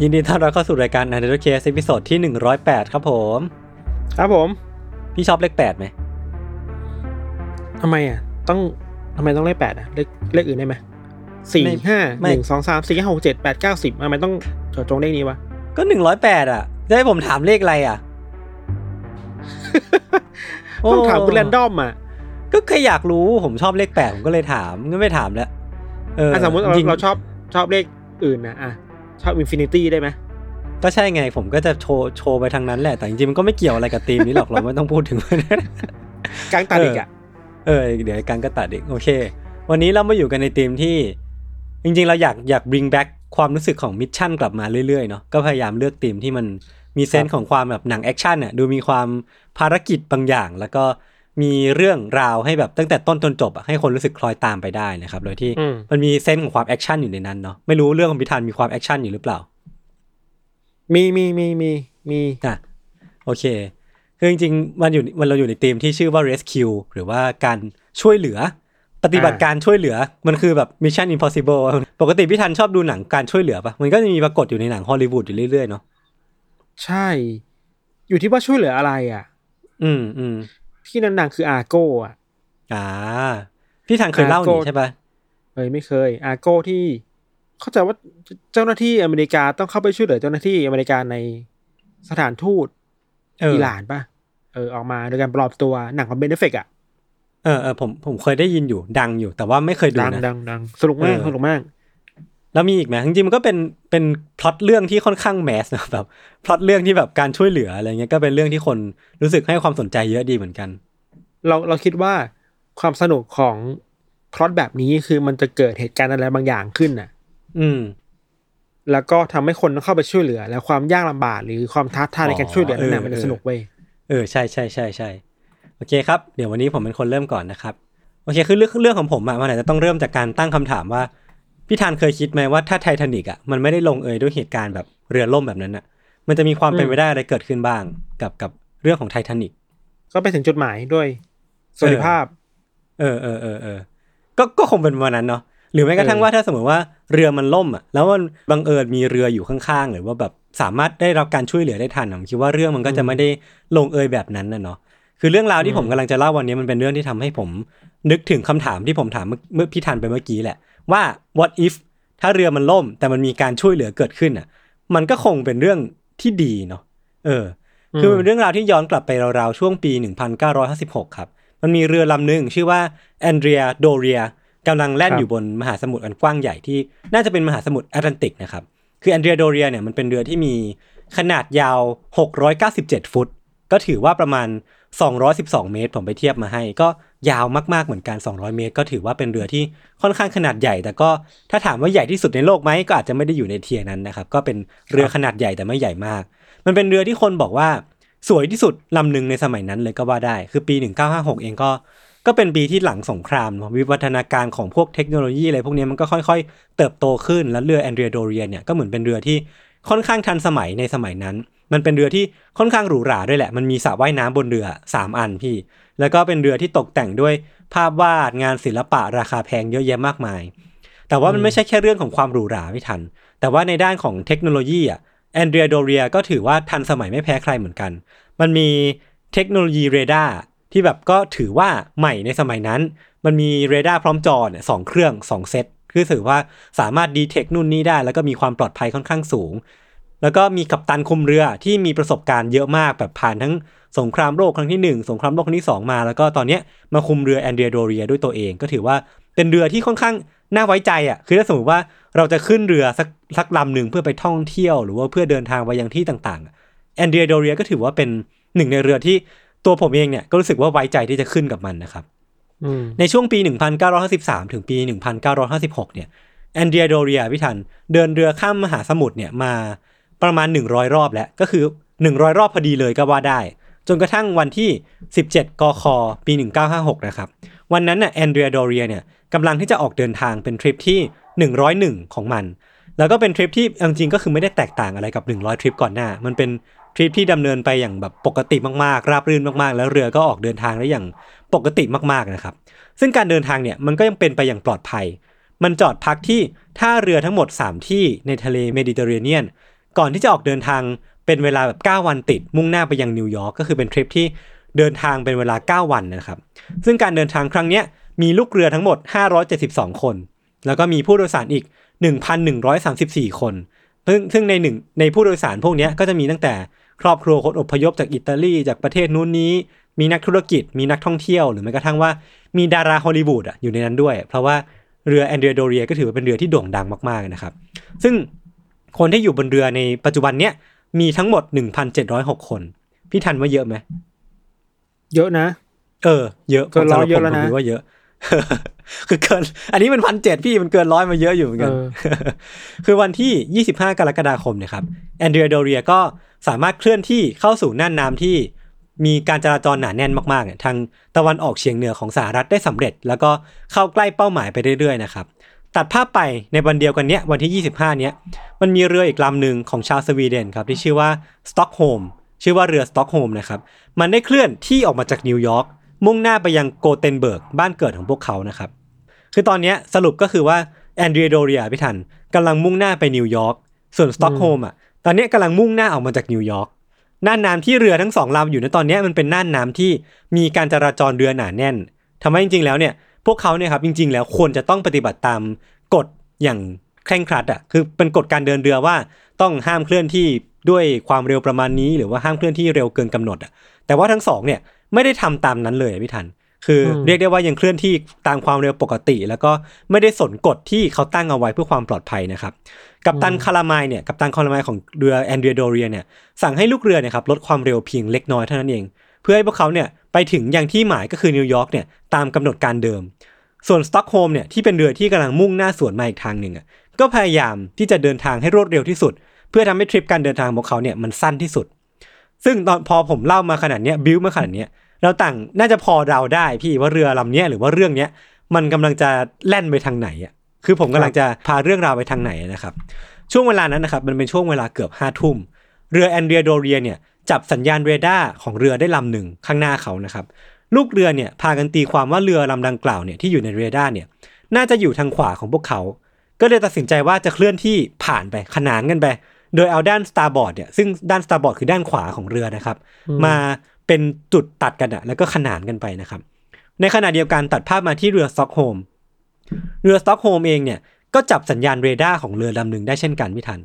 ยินดีต้อนรับเข้าสู่รายการ Untitled Case ตอนที่ 108 ครับผม ครับผม พี่ชอบเลข8ไหมทำไมอะ ต้องทำไมต้องเลขแปดอะ เลขเลขอื่นได้ไหมสี่ห้าหนึ่งสองสามสี่ห้าหกเจ็ดแปดเก้าสิบทำไมต้องเจาะจงเลขนี้วะ ก็108อะ จะให้ผมถามเลขอะไรอะโอ้ต้องถามคุณแรนดอมอะ ก็แค่อยากรู้ผมชอบเลข8ผมก็เลยถามก็ไม่ถามแล้ว เอออะสมมติเราจริงๆเราชอบชอบเลขอื่นนะอะ ชอบ infinity ได้ไหมก็ใช่ไงผมก็จะโชว์โชว์ไปทางนั้นแหละ แต่จริงๆมันก็ไม่เกี่ยวอะไรกับธีมนี้หรอก เราไม่ต้องพูดถึงมันกลางตาเด็กอะเออเดี๋ยวการก็ตัดอีกโอเค วันนี้เรามาอยู่กันในธีมที่ จริงๆ เราอยากอยาก bring back ความรู้สึกของ mission กลับมาเรื่อยๆเนาะก็พยายามเลือกธีมที่มันมี sense ของความแบบหนัง action เนี่ยดูมีความภารกิจบางอย่าง แล้วก็ มีเรื่องราวให้แบบตั้งแต่ต้นจนจบอะให้คนรู้สึกคล้อยตามไปได้นะครับโดยที่อืมมันมี sense ของความ action อยู่ในนั้นเนาะไม่รู้เรื่องของพี่ทันมีความ action อยู่หรือเปล่า มีมีมีมีมีอะโอเค คือจริงๆมันอยู่มันเราอยู่ในธีมที่ชื่อว่า rescue หรือว่าการช่วยเหลือ ปฏิบัติการช่วยเหลือมันคือแบบ mission impossible ปกติพี่ทันชอบดูหนังการช่วยเหลือปะมันก็จะมีปรากฏอยู่ในหนังฮอลลีวูดอยู่เรื่อยๆเนาะใช่ อยู่ที่ว่าช่วยเหลืออะไรอะ อืมอืม ที่ดังๆคืออาโก้อะอ่าพี่ทันเคยเล่านี่อ่าใช่ปะเอ้ยไม่เคย อาโก้ที่ เข้าใจว่าเจ้าหน้าที่อเมริกาต้องเข้าไปช่วยเหลือเจ้าหน้าที่อเมริกาในสถานทูตเอออิหร่านป่ะเออออกมาโดยการปลอมตัวหนังของเบนเดฟกอะเออเออผมผมเคยได้ยินอยู่ดังอยู่ แต่ว่าไม่เคยดูดังนะดังดังสนุกมากเออสนุกมาก แล้วมีอีกไหมจริงๆมันก็เป็นเป็นพล็อตเรื่องที่ค่อนข้างแมสนะแบบพล็อตเรื่องที่แบบการช่วยเหลืออะไรเงี้ยก็เป็นเรื่องที่คนรู้สึกให้ความสนใจเยอะดีเหมือนกัน เราเราคิดว่าความสนุกของพล็อตแบบนี้คือมันจะเกิดเหตุการณ์อะไรบางอย่างขึ้นน่ะ อืม แล้วก็ทำให้คนต้องเข้าไปช่วยเหลือ แล้วความยากลำบากหรือความท้าทายในการช่วยเหลือนั่นเอน่ะอมันจะเออสนุกเว้ยเออใช่ใช่ใช่ใช่โอเคครับ เดี๋ยววันนี้ผมเป็นคนเริ่มก่อนนะครับ โอเคคือเรื่องเรื่องของผมอะมันอาจจะต้องเริ่มจากการตั้งคำถามว่า พี่ธานเคยคิดไหมว่าถ้าไททานิกอะมันไม่ได้ลงเอยด้วยเหตุการณ์แบบเรือล่มแบบนั้นอะมันจะมีความเป็นไปได้อะไรเกิดขึ้นบ้าง กับกับเรื่องของไททานิกก็ไปถึงจุดหมายด้วยสวัสดิภาพ เออเออเออเออก็ก็คงเป็นวันนั้นเนาะหรือแม้กระทั่งเออว่าถ้าสมมติว่าเรือมันล่มอะแล้วมันบังเอิญมีเรืออยู่ข้างๆ หรือว่าแบบสามารถได้รับการช่วยเหลือได้ทันอะผมคิดว่าเรื่องมันก็จะไม่ได้ลงเอยแบบนั้นนะเนาะคือเรื่องราวที่ผมกำลังจะเล่าวันนี้มันเป็นเรื่องที่ทำให้ผม นึกถึงคำถามที่ผมถามเมื่อเมื่อพี่ทันไปเมื่อกี้แหละ ว่า what if ถ้าเรือมันล่ม แต่มันมีการช่วยเหลือเกิดขึ้นอะ มันก็คงเป็นเรื่องที่ดีเนาะเออ คือมันเป็นเรื่องราวที่ย้อนกลับไปราวๆ ช่วงปี 1956 ครับ มันมีเรือลำหนึ่งชื่อว่าแอนเดรียโดเรียกำลังแล่นครับอยู่บนมหาสมุทรอันกว้างใหญ่ที่ น่าจะเป็นมหาสมุทรแอตแลนติกนะครับ คือแอนเดรียโดเรียเนี่ยมันเป็นเรือที่มีขนาดยาว 697 ฟุต ก็ถือว่าประมาณ 212 เมตร ผมไปเทียบมาให้ ก็ ยาวมากๆเหมือนกัน 200 เมตร ก็ถือว่าเป็นเรือที่ค่อนข้างขนาดใหญ่ แต่ก็ถ้าถามว่าใหญ่ที่สุดในโลกไหมก็อาจจะไม่ได้อยู่ในเทียนั้นนะครับก็เป็นเรือขนาดใหญ่แต่ไม่ใหญ่มาก มันเป็นเรือที่คนบอกว่าสวยที่สุดลำหนึ่งในสมัยนั้นเลยก็ว่าได้ คือปี 1956 เองก็ก็เป็นปีที่หลังสงคราม วิวัฒนาการของพวกเทคโนโลยีอะไรพวกนี้มันก็ค่อยๆ เติบโตขึ้นแล้วเรือแอนเดรียโดเรียเนี่ยก็เหมือนเป็นเรือที่ค่อนข้างทันสมัยในสมัยนั้น มันเป็นเรือที่ค่อนข้างหรูหราด้วยแหละ มันมีสระว่ายน้ำบนเรือ 3 อันพี่ แล้วก็เป็นเรือที่ตกแต่งด้วยภาพวาดงานศิลปะราคาแพงเยอะแยะมากมาย แต่ว่ามันไม่ใช่แค่เรื่องของความหรูหราไม่ทัน แต่ว่าในด้านของเทคโนโลยีอะแอนเดรียโดเรียก็ถือว่าทันสมัยไม่แพ้ใครเหมือนกัน มันมีเทคโนโลยีเรดาร์ที่แบบก็ถือว่าใหม่ในสมัยนั้น มันมีเรดาร์พร้อมจอเนี่ยสองเครื่องสองเซตคือถือว่าสามารถ detect นู่นนี่ได้ แล้วก็มีความปลอดภัยค่อนข้างสูง แล้วก็มีกัปตันคุมเรือที่มีประสบการณ์เยอะมากแบบผ่านทั้ง สงครามโลกครั้งที่หนึ่งสงครามโลกครั้งที่สองมา แล้วก็ตอนเนี้ยมาคุมเรือแอนเดรียโดเรียด้วยตัวเองก็ถือว่าเป็นเรือที่ค่อนข้างน่าไว้ใจอะคือถ้าสมมติว่าเราจะขึ้นเรือสักสักลำหนึ่งเพื่อไปท่องเที่ยว หรือว่าเพื่อเดินทางไปยังที่ต่างๆแอนเดรียโดเรียก็ถือว่าเป็นหนึ่งในเรือที่ตัวผมเองเนี่ยก็รู้สึกว่าไว้ใจที่จะขึ้นกับมันนะครับอืมในช่วงปี 1953 ถึงปี 1956 เนี่ยแอนเดรียโดเรียพี่ทันเดินเรือข้ามมหาสมุทรเนี่ยมาประมาณ 100 รอบแล้วก็คือ 100 รอบพอดีเลยก็ว่าได้ จนกระทั่งวันที่ 17 กค ปี 1956 นะครับ วันนั้นน่ะแอนเดรียโดเรียเนี่ยกำลังที่จะออกเดินทางเป็นทริปที่ 101 ของมัน แล้วก็เป็นทริปที่จริงๆก็คือไม่ได้แตกต่างอะไรกับ 100 ทริปก่อนหน้า มันเป็นทริปที่ดำเนินไปอย่างแบบปกติมากๆ ราบรื่นมากๆ แล้วเรือก็ออกเดินทางได้อย่างปกติมากๆนะครับ ซึ่งการเดินทางเนี่ยมันก็ยังเป็นไปอย่างปลอดภัย มันจอดพักที่ท่าเรือทั้งหมด 3 ที่ในทะเลเมดิเตอร์เรเนียน ก่อนที่จะออกเดินทาง เป็นเวลาแบบ 9 วันติด มุ่งหน้าไปยังนิวยอร์กก็คือเป็นทริปที่เดินทางเป็นเวลา 9 วันนะครับ ซึ่งการเดินทางครั้งนี้มีลูกเรือทั้งหมด 572 คน แล้วก็มีผู้โดยสารอีก 1,134 คน ซึ่งซึ่งในหนึ่งในผู้โดยสารพวกนี้ก็จะมีตั้งแต่ครอบครัวคนอพยพจากอิตาลีจากประเทศนู้นนี้ มีนักธุรกิจ มีนักท่องเที่ยว หรือแม้กระทั่งว่ามีดาราฮอลลีวูดอะอยู่ในนั้นด้วย เพราะว่าเรือแอนเดรียโดเรียก็ถือว่าเป็นเรือที่โด่งดังมากๆนะครับ ซึ่งคนที่อยู่บนเรือในปัจจุบันเนี้ย มีทั้งหมด1,706คน พี่ทันว่าเยอะไหม เยอะนะ เออ เยอะเกินร้อยสำหบเยอะแล้วผมนะผมว่าเยอะ คือเกิน อันนี้มันพันเจ็ดพี่มันเกินร้อยมาเยอะอยู่เหมือนกันเออคือวันที่25กรกฎาคมเนี่ยครับแอนเดรียโดเรียก็สามารถเคลื่อนที่เข้าสู่น่านน้ำที่มีการจราจรหนาแน่นมากๆเนี่ยทางตะวันออกเฉียงเหนือของสหรัฐได้สำเร็จ แล้วก็เข้าใกล้เป้าหมายไปเรื่อยๆนะครับ ตัดภาพไปในวันเดียวกันเนี้ยวันที่ 25 เนี้ยมันมีเรืออีกลำหนึ่งของชาวสวีเดนครับที่ชื่อว่าสต็อกโฮล์มชื่อว่าเรือสต็อกโฮล์มนะครับมันได้เคลื่อนที่ออกมาจากนิวยอร์กมุ่งหน้าไปยังโกเทนเบิร์กบ้านเกิดของพวกเขานะครับคือตอนเนี้ยสรุปก็คือว่าแอนเดรียโดเรียพี่ทันกำลังมุ่งหน้าไปนิวยอร์กส่วนสต็อกโฮล์มอะตอนเนี้ยกำลังมุ่งหน้าออกมาจากนิวยอร์กน่านน้ำที่เรือทั้งสองลำอยู่ในตอนเนี้ยมันเป็นน่านน้ำที่มีการจราจรเรือหนาแน่นทำให้จริงๆแล้วเนี่ย พวกเขาเนี่ยครับจริง ๆ แล้วควรจะต้องปฏิบัติตามกฎอย่างเคร่งครัดอะคือเป็นกฎการเดินเรือว่าต้องห้ามเคลื่อนที่ด้วยความเร็วประมาณนี้ หรือว่าห้ามเคลื่อนที่เร็วเกินกำหนดอะแต่ว่าทั้งสองเนี่ยไม่ได้ทำตามนั้นเลยอะพี่ทัน คืออืมเรียกได้ว่ายังเคลื่อนที่ตามความเร็วปกติ แล้วก็ไม่ได้สนกฎที่เขาตั้งเอาไว้เพื่อความปลอดภัยนะครับกัปตันคาราไมายเนี่ยกัปตันคาราไมายของเรือแอนเดรียโดเรียเนี่ยสั่งให้ลูกเรือเนี่ยครับลดความเร็วเพียงเล็กน้อยเท่านั้นเอง เพื่อให้พวกเขาเนี่ย ไปถึงยังที่หมายก็คือนิวยอร์กเนี่ยตามกำหนดการเดิม ส่วนสต็อกโฮล์มเนี่ยที่เป็นเรือที่กำลังมุ่งหน้าสวนมาอีกทางหนึ่งอะก็พยายามที่จะเดินทางให้รวดเร็วที่สุด เพื่อทำให้ทริปการเดินทางของเขาเนี่ยมันสั้นที่สุด ซึ่งตอนพอผมเล่ามาขนาดเนี้ยบิวมาขนาดเนี้ยเราต่างน่าจะพอเดาได้พี่ว่าเรือลำเนี้ยหรือว่าเรื่องเนี้ยมันกำลังจะแล่นไปทางไหนอะคือผมกำลังจะพาเรื่องราวไปทางไหนนะครับ ช่วงเวลานั้นนะครับมันเป็นช่วงเวลาเกือบห้าทุ่มเรือแอนเดรียโดเรียเนี่ย จับสัญญาณเรดาร์ของเรือได้ลำหนึ่งข้างหน้าเขานะครับ ลูกเรือเนี่ยพากันตีความว่าเรือลำดังกล่าวเนี่ยที่อยู่ในเรดาร์เนี่ยน่าจะอยู่ทางขวาของพวกเขา ก็เลยตัดสินใจว่าจะเคลื่อนที่ผ่านไปขนานกันไป โดยเอาด้าน starboard เนี่ยซึ่งด้าน starboard คือด้านขวาของเรือนะครับ มาเป็นจุดตัดกันอะแล้วก็ขนานกันไปนะครับ ในขณะเดียวกันตัดภาพมาที่เรือสต็อกโฮล์มเรือสต็อกโฮล์มเองเนี่ยก็จับสัญญาณเรดาร์ของเรือลำหนึ่งได้เช่นกันพี่ทัน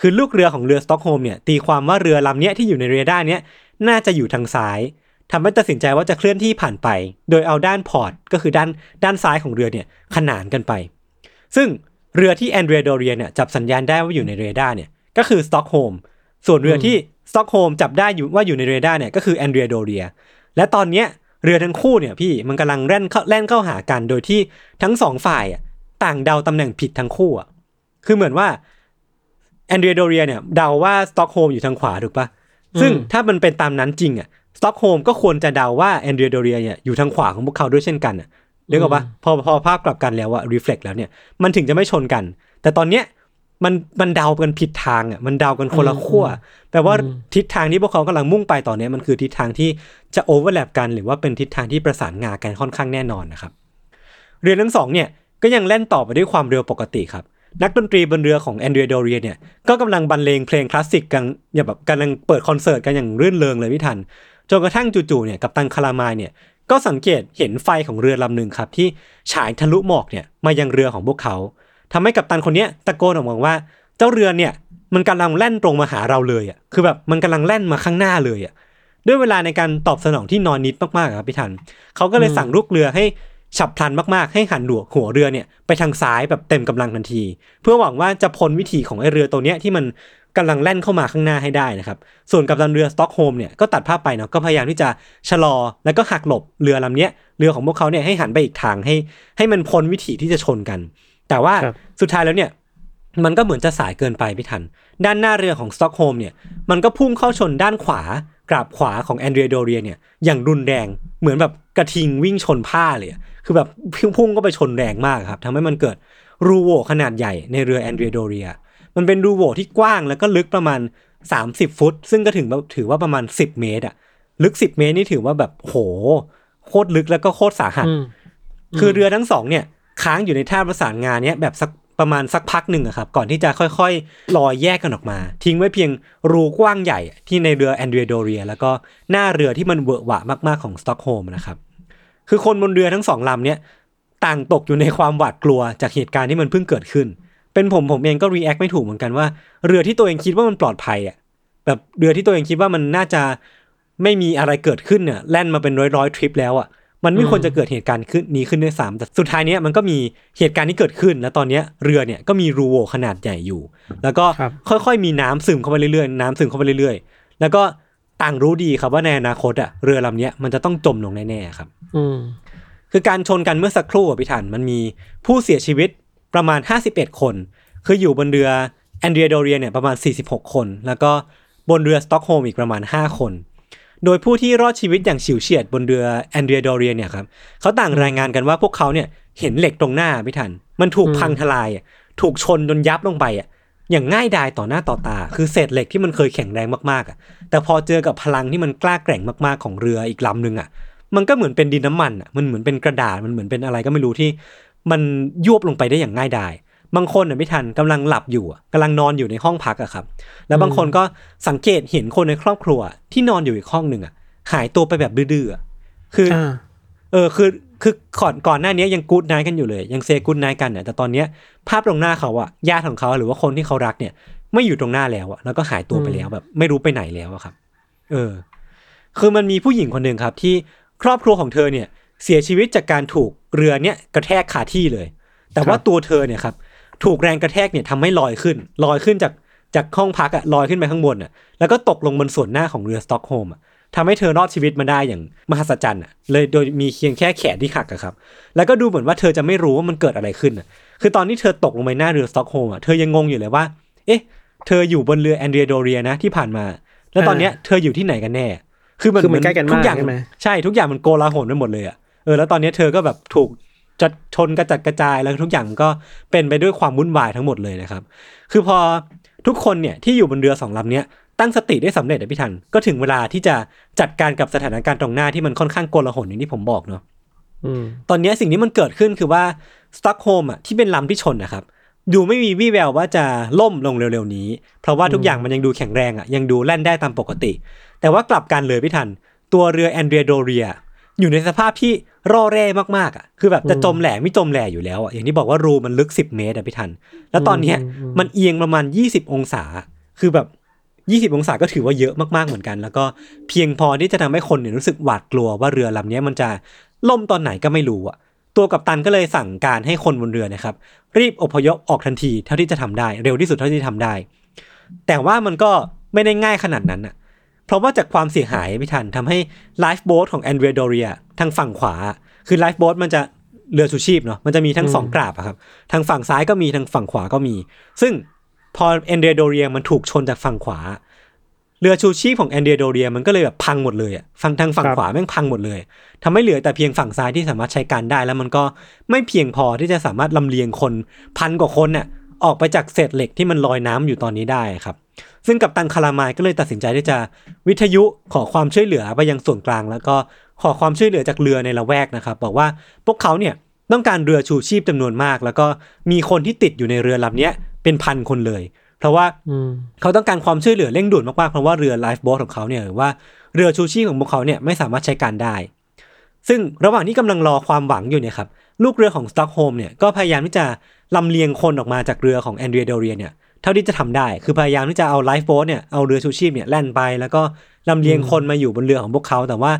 คือลูกเรือของเรือสต็อกโฮล์มเนี่ยตีความว่าเรือลำเนี้ยที่อยู่ในเรดาร์เนี้ยน่าจะอยู่ทางซ้ายทำให้ตัดสินใจว่าจะเคลื่อนที่ผ่านไป โดยเอาด้าน port ก็คือด้านด้านซ้ายของเรือเนี่ยขนานกันไป ซึ่งเรือที่แอนเดรียโดเรียเนี่ยจับสัญญาณได้ว่าอยู่ในเรดาร์เนี่ยก็คือสต็อกโฮล์มส่วนเรือที่สต็อกโฮล์มจับได้อยู่ว่าอยู่ในเรดาร์เนี่ยก็คือแอนเดรียโดเรียและตอนเนี้ยเรือทั้งคู่เนี่ยพี่ทันกำลังแล่นเข้าแล่นเข้าหากันโดยที่ทั้งสองฝ่ายต่างเดาตำแหน่งผิดทั้งคู่อะคือเหมือนว่า แอนเดรียโดเรียเนี่ยเดาว่าสต็อกโฮล์มอยู่ทางขวาถูกปะซึ่งถ้ามันเป็นตามนั้นจริงอะสต็อกโฮล์มก็ควรจะเดาว่าแอนเดรียโดเรียเนี่ยอยู่ทางขวาของพวกเขาด้วยเช่นกันอะเรียกว่าพอพอภาพกลับกันแล้วอะ reflect แล้วเนี่ยมันถึงจะไม่ชนกัน แต่ตอนเนี้ยมันมันเดากันผิดทางอะมันเดากันคนละขั้วแปลว่าทิศทางที่พวกเขากำลังมุ่งไปตอนเนี้ยมันคือทิศทางที่จะ overlap กันหรือว่าเป็นทิศทางที่ประสานงากันค่อนข้างแน่นอนนะครับ เรือทั้งสองเนี่ยก็ยังแล่นต่อไปด้วยความเร็วปกติครับ นักดนตรีบนเรือของแอนเดรียโดเรียเนี่ยก็กำลังบรรเลงเพลงคลาสสิกกันอย่างแบบกำลังเปิดคอนเสิร์ตกันอย่างรื่นเริงเลยพี่ทันจนกระทั่งจู่ๆเนี่ยกับตันคารามายเนี่ยก็สังเกตเห็นไฟของเรือลำหนึ่งครับที่ฉายทะลุหมอกเนี่ยมายังเรือของพวกเขาทำให้กัปตันคนนี้ตะโกนออกมาว่า เจ้าเรือเนี่ยมันกำลังแล่นตรงมาหาเราเลยอะคือแบบมันกำลังแล่นมาข้างหน้าเลยอะด้วยเวลาในการตอบสนองที่นอนนิดมากๆครับพี่ทันเขาก็เลยสั่งลูกเรือให้ ฉับพลันมากๆ ให้หันหัวหัวเรือเนี่ยไปทางซ้ายแบบเต็มกำลังทันที เพื่อหวังว่าจะพ้นวิถีของไอเรือตัวเนี้ยที่มันกำลังแล่นเข้ามาข้างหน้าให้ได้นะครับ ส่วนกัปตันเรือสต็อกโฮล์มเนี่ยก็ตัดภาพไปเนาะก็พยายามที่จะชะลอแล้วก็หักหลบเรือลำเนี้ยเรือของพวกเขาเนี่ยให้หันไปอีกทางให้ ให้มันพ้นวิถีที่จะชนกัน แต่ว่าสุดท้ายแล้วเนี่ยมันก็เหมือนจะสายเกินไปพี่ทัน ด้านหน้าเรือของสต็อกโฮล์มเนี่ยมันก็พุ่งเข้าชนด้านขวากราบขวาของแอนเดรียโดเรียเนี่ยอย่างรุนแรงเหมือนแบบกระทิงวิ่งชนผ้าเลย คือแบบพุ่งก็ไปชนแรงมากครับทำให้มันเกิดรูโหว่ขนาดใหญ่ในเรือแอนเดรียโดเรีย มันเป็นรูโหว่ที่กว้างแล้วก็ลึกประมาณ 30 ฟุต ซึ่งก็ถึงถือว่าประมาณ 10 เมตรอะลึก 10 เมตรนี่ถือว่าแบบโหโคตรลึกแล้วก็โคตรสาหัสอืมคือเรือทั้งสองเนี่ยค้างอยู่ในท่าประสานงานเนี้ยแบบสักประมาณสักพักหนึ่งอะครับ ก่อนที่จะค่อยๆ ลอยแยกกันออกมา ทิ้งไว้เพียงรูกว้างใหญ่ที่ในเรือแอนเดรียโดเรีย แล้วก็หน้าเรือที่มันเวอะหวะมากๆของสต็อกโฮล์มนะครับ คือคนบนเรือทั้งสองลำเนี่ยต่างตกอยู่ในความหวาดกลัวจากเหตุการณ์ที่มันเพิ่งเกิดขึ้น เป็นผมผมเองก็ react ไม่ถูกเหมือนกันว่า เรือที่ตัวเองคิดว่ามันปลอดภัยอะแบบเรือที่ตัวเองคิดว่ามันน่าจะไม่มีอะไรเกิดขึ้นเนี่ยแล่นมาเป็นร้อยๆทริปแล้วอะมันไม่ควรจะเกิดเหตุการณ์ขึ้นนี้ขึ้นด้วยซ้ำแต่สุดท้ายเนี้ยมันก็มีเหตุการณ์ที่เกิดขึ้น แล้วตอนเนี้ยเรือเนี่ยก็มีรูโหว่ขนาดใหญ่อยู่ แล้วก็ครับค่อยๆมีน้ำซึมเข้าไปเรื่อยๆน้ำซึมเข้าไปเรื่อยๆ แล้วก็ ต่างรู้ดีครับว่าในอนาคตอะเรือลำเนี้ยมันจะต้องจมลงแน่ๆครับ อืมคือการชนกันเมื่อสักครู่อะพี่ทันมันมีผู้เสียชีวิตประมาณ 51 คน คืออยู่บนเรือแอนเดรียโดเรียเนี่ยประมาณ 46 คน แล้วก็บนเรือสต็อกโฮล์มอีกประมาณ 5 คน โดยผู้ที่รอดชีวิตอย่างฉิวเฉียดบนเรือแอนเดรียโดเรียเนี่ยครับเขาต่างรายงานกันว่าพวกเขาเนี่ยเห็นเหล็กตรงหน้าพี่ทัน มันถูกอืมพังทลายอะถูกชนจนยับลงไปอะ อย่างง่ายดายต่อหน้าต่อตา คือเศษเหล็กที่มันเคยแข็งแรงมากๆอะ แต่พอเจอกับพลังที่มันกล้าแกร่งมากๆของเรืออีกลำหนึ่งอะ มันก็เหมือนเป็นดินน้ำมันอะ มันเหมือนเป็นกระดาษ มันเหมือนเป็นอะไรก็ไม่รู้ที่ มันยวบลงไปได้อย่างง่ายดาย บางคนอะไม่ทันกำลังหลับอยู่อะกำลังนอนอยู่ในห้องพักอะครับ แล้วบางคนก็สังเกตเห็นคนในครอบครัวที่นอนอยู่อีกห้องหนึ่งอะ หายตัวไปแบบดื้อๆอะคืออ่าเออคือ คือก่อนก่อนหน้านี้ยัง good night กันอยู่เลย ยัง say good night กันเนี่ยแต่ตอนเนี้ยภาพตรงหน้าเขาอะญาติของเขาหรือว่าคนที่เขารักเนี่ย ไม่อยู่ตรงหน้าแล้วอะแล้วก็หายตัวไปแล้วแบบ ไม่รู้ไปไหนแล้วอะครับ เออ คือมันมีผู้หญิงคนหนึ่งครับ ที่ครอบครัวของเธอเนี่ย เสียชีวิตจากการถูกเรือเนี่ยกระแทกคาที่เลย แต่ว่าครับตัวเธอเนี่ยครับ ถูกแรงกระแทกเนี่ยทำให้ลอยขึ้น ลอยขึ้นจากจากห้องพักอะลอยขึ้นไปข้างบนอะแล้วก็ตกลงบนส่วนหน้าของเรือสต็อกโฮล์มอะ ทำให้เธอรอดชีวิตมาได้อย่างมหัศจรรย์อะเลยโดยมีเพียงแค่แขนที่หักอะครับ แล้วก็ดูเหมือนว่าเธอจะไม่รู้ว่ามันเกิดอะไรขึ้นอะคือตอนที่เธอตกลงไปหน้าเรือสต็อกโฮล์มอะเธอยังงงอยู่เลยว่า เอ๊ะ เธออยู่บนเรือแอนเดรียโดเรียนะที่ผ่านมา แล้วตอนเนี้ยเธออยู่ที่ไหนกันแน่ คือมันคือมันใกล้กันทุกอย่างมากใช่ไหมใช่ทุกอย่างมันโกลาหลไปหมดเลยอะเออแล้วตอนเนี้ยเธอก็แบบถูกจัดชนกระจัดกระจายแล้วทุกอย่างมันก็เป็นไปด้วยความวุ่นวายทั้งหมดเลยนะครับ คือพอทุกคนเนี่ยที่อยู่บนเรือสองลำเนี้ย ตั้งสติได้สำเร็จอะพี่ทัน ก็ถึงเวลาที่จะจัดการกับสถานการณ์ตรงหน้าที่มันค่อนข้างโกลาหลอย่างที่ผมบอกเนาะอืมตอนเนี้ยสิ่งที่มันเกิดขึ้นคือว่าสต็อกโฮล์มอะที่เป็นลำที่ชนนะครับดูไม่มีวี่แววว่าจะล่มลงเร็วๆนี้ เพราะว่าทุกอย่างมันยังดูแข็งแรงอะยังดูแล่นได้ตามปกติ แต่ว่ากลับกันเลยพี่ทัน ตัวเรือแอนเดรียโดเรีย อยู่ในสภาพที่ร่อแร่มากๆอะคือแบบจะจมแหล่ไม่จมแหล่อยู่แล้วอะอย่างที่บอกว่ารูมันลึก 10 เมตรอะพี่ทัน แล้วตอนเนี้ยมันเอียงประมาณ 20 องศา คือแบบ 20 องศาก็ถือว่าเยอะมากๆเหมือนกัน แล้วก็เพียงพอที่จะทำให้คนเนี่ยรู้สึกหวาดกลัวว่าเรือลำนี้มันจะล่มตอนไหนก็ไม่รู้อะตัวกัปตันก็เลยสั่งการให้คนบนเรือนะครับ รีบอพยพออกทันทีเท่าที่จะทำได้ เร็วที่สุดเท่าที่จะทำได้ แต่ว่ามันก็ไม่ได้ง่ายขนาดนั้นอะเพราะว่าจากความเสียหายพี่ทันทำให้ lifeboat ของแอนเดรียโดเรียทางฝั่งขวา คือ lifeboat มันจะเรือชูชีพเนาะมันจะมีทั้งสองกราบครับทางฝั่งซ้ายก็มีทางฝั่งขวาก็มี ซึ่ง พอแอนเดรียโดเรียมันถูกชนจากฝั่งขวา เรือชูชีพของแอนเดรียโดเรียมันก็เลยแบบพังหมดเลยอะฝั่งทางฝั่งครับขวาแม่งพังหมดเลยทำให้เหลือแต่เพียงฝั่งซ้ายที่สามารถใช้การได้ แล้วมันก็ไม่เพียงพอที่จะสามารถลำเลียงคนพันกว่าคนน่ะออกไปจากเศษเหล็กที่มันลอยน้ำอยู่ตอนนี้ได้ครับซึ่งกัปตันคาลามายก็เลยตัดสินใจที่จะวิทยุขอความช่วยเหลือไปยังส่วนกลาง แล้วก็ขอความช่วยเหลือจากเรือในละแวกนะครับ บอกว่าพวกเขาเนี่ยต้องการเรือชูชีพจำนวนมาก แล้วก็มีคนที่ติดอยู่ในเรือลำเนี้ย เป็นพันคนเลย เพราะว่าอืมเขาต้องการความช่วยเหลือเร่งด่วนมากๆ เพราะว่าเรือ lifeboat ของเขาเนี่ยหรือว่าเรือชูชีพของพวกเขาเนี่ยไม่สามารถใช้การได้ ซึ่งระหว่างที่กำลังรอความหวังอยู่เนี่ยครับลูกเรือของสต็อกโฮล์มเนี่ยก็พยายามที่จะลำเลียงคนออกมาจากเรือของแอนเดรียโดเรียเนี่ยเท่าที่จะทำได้ คือพยายามที่จะเอา lifeboat เนี่ยเอาเรือชูชีพเนี่ยแล่นไป แล้วก็ลำเลียงคนมาอยู่บนเรือของพวกเขา แต่ว่า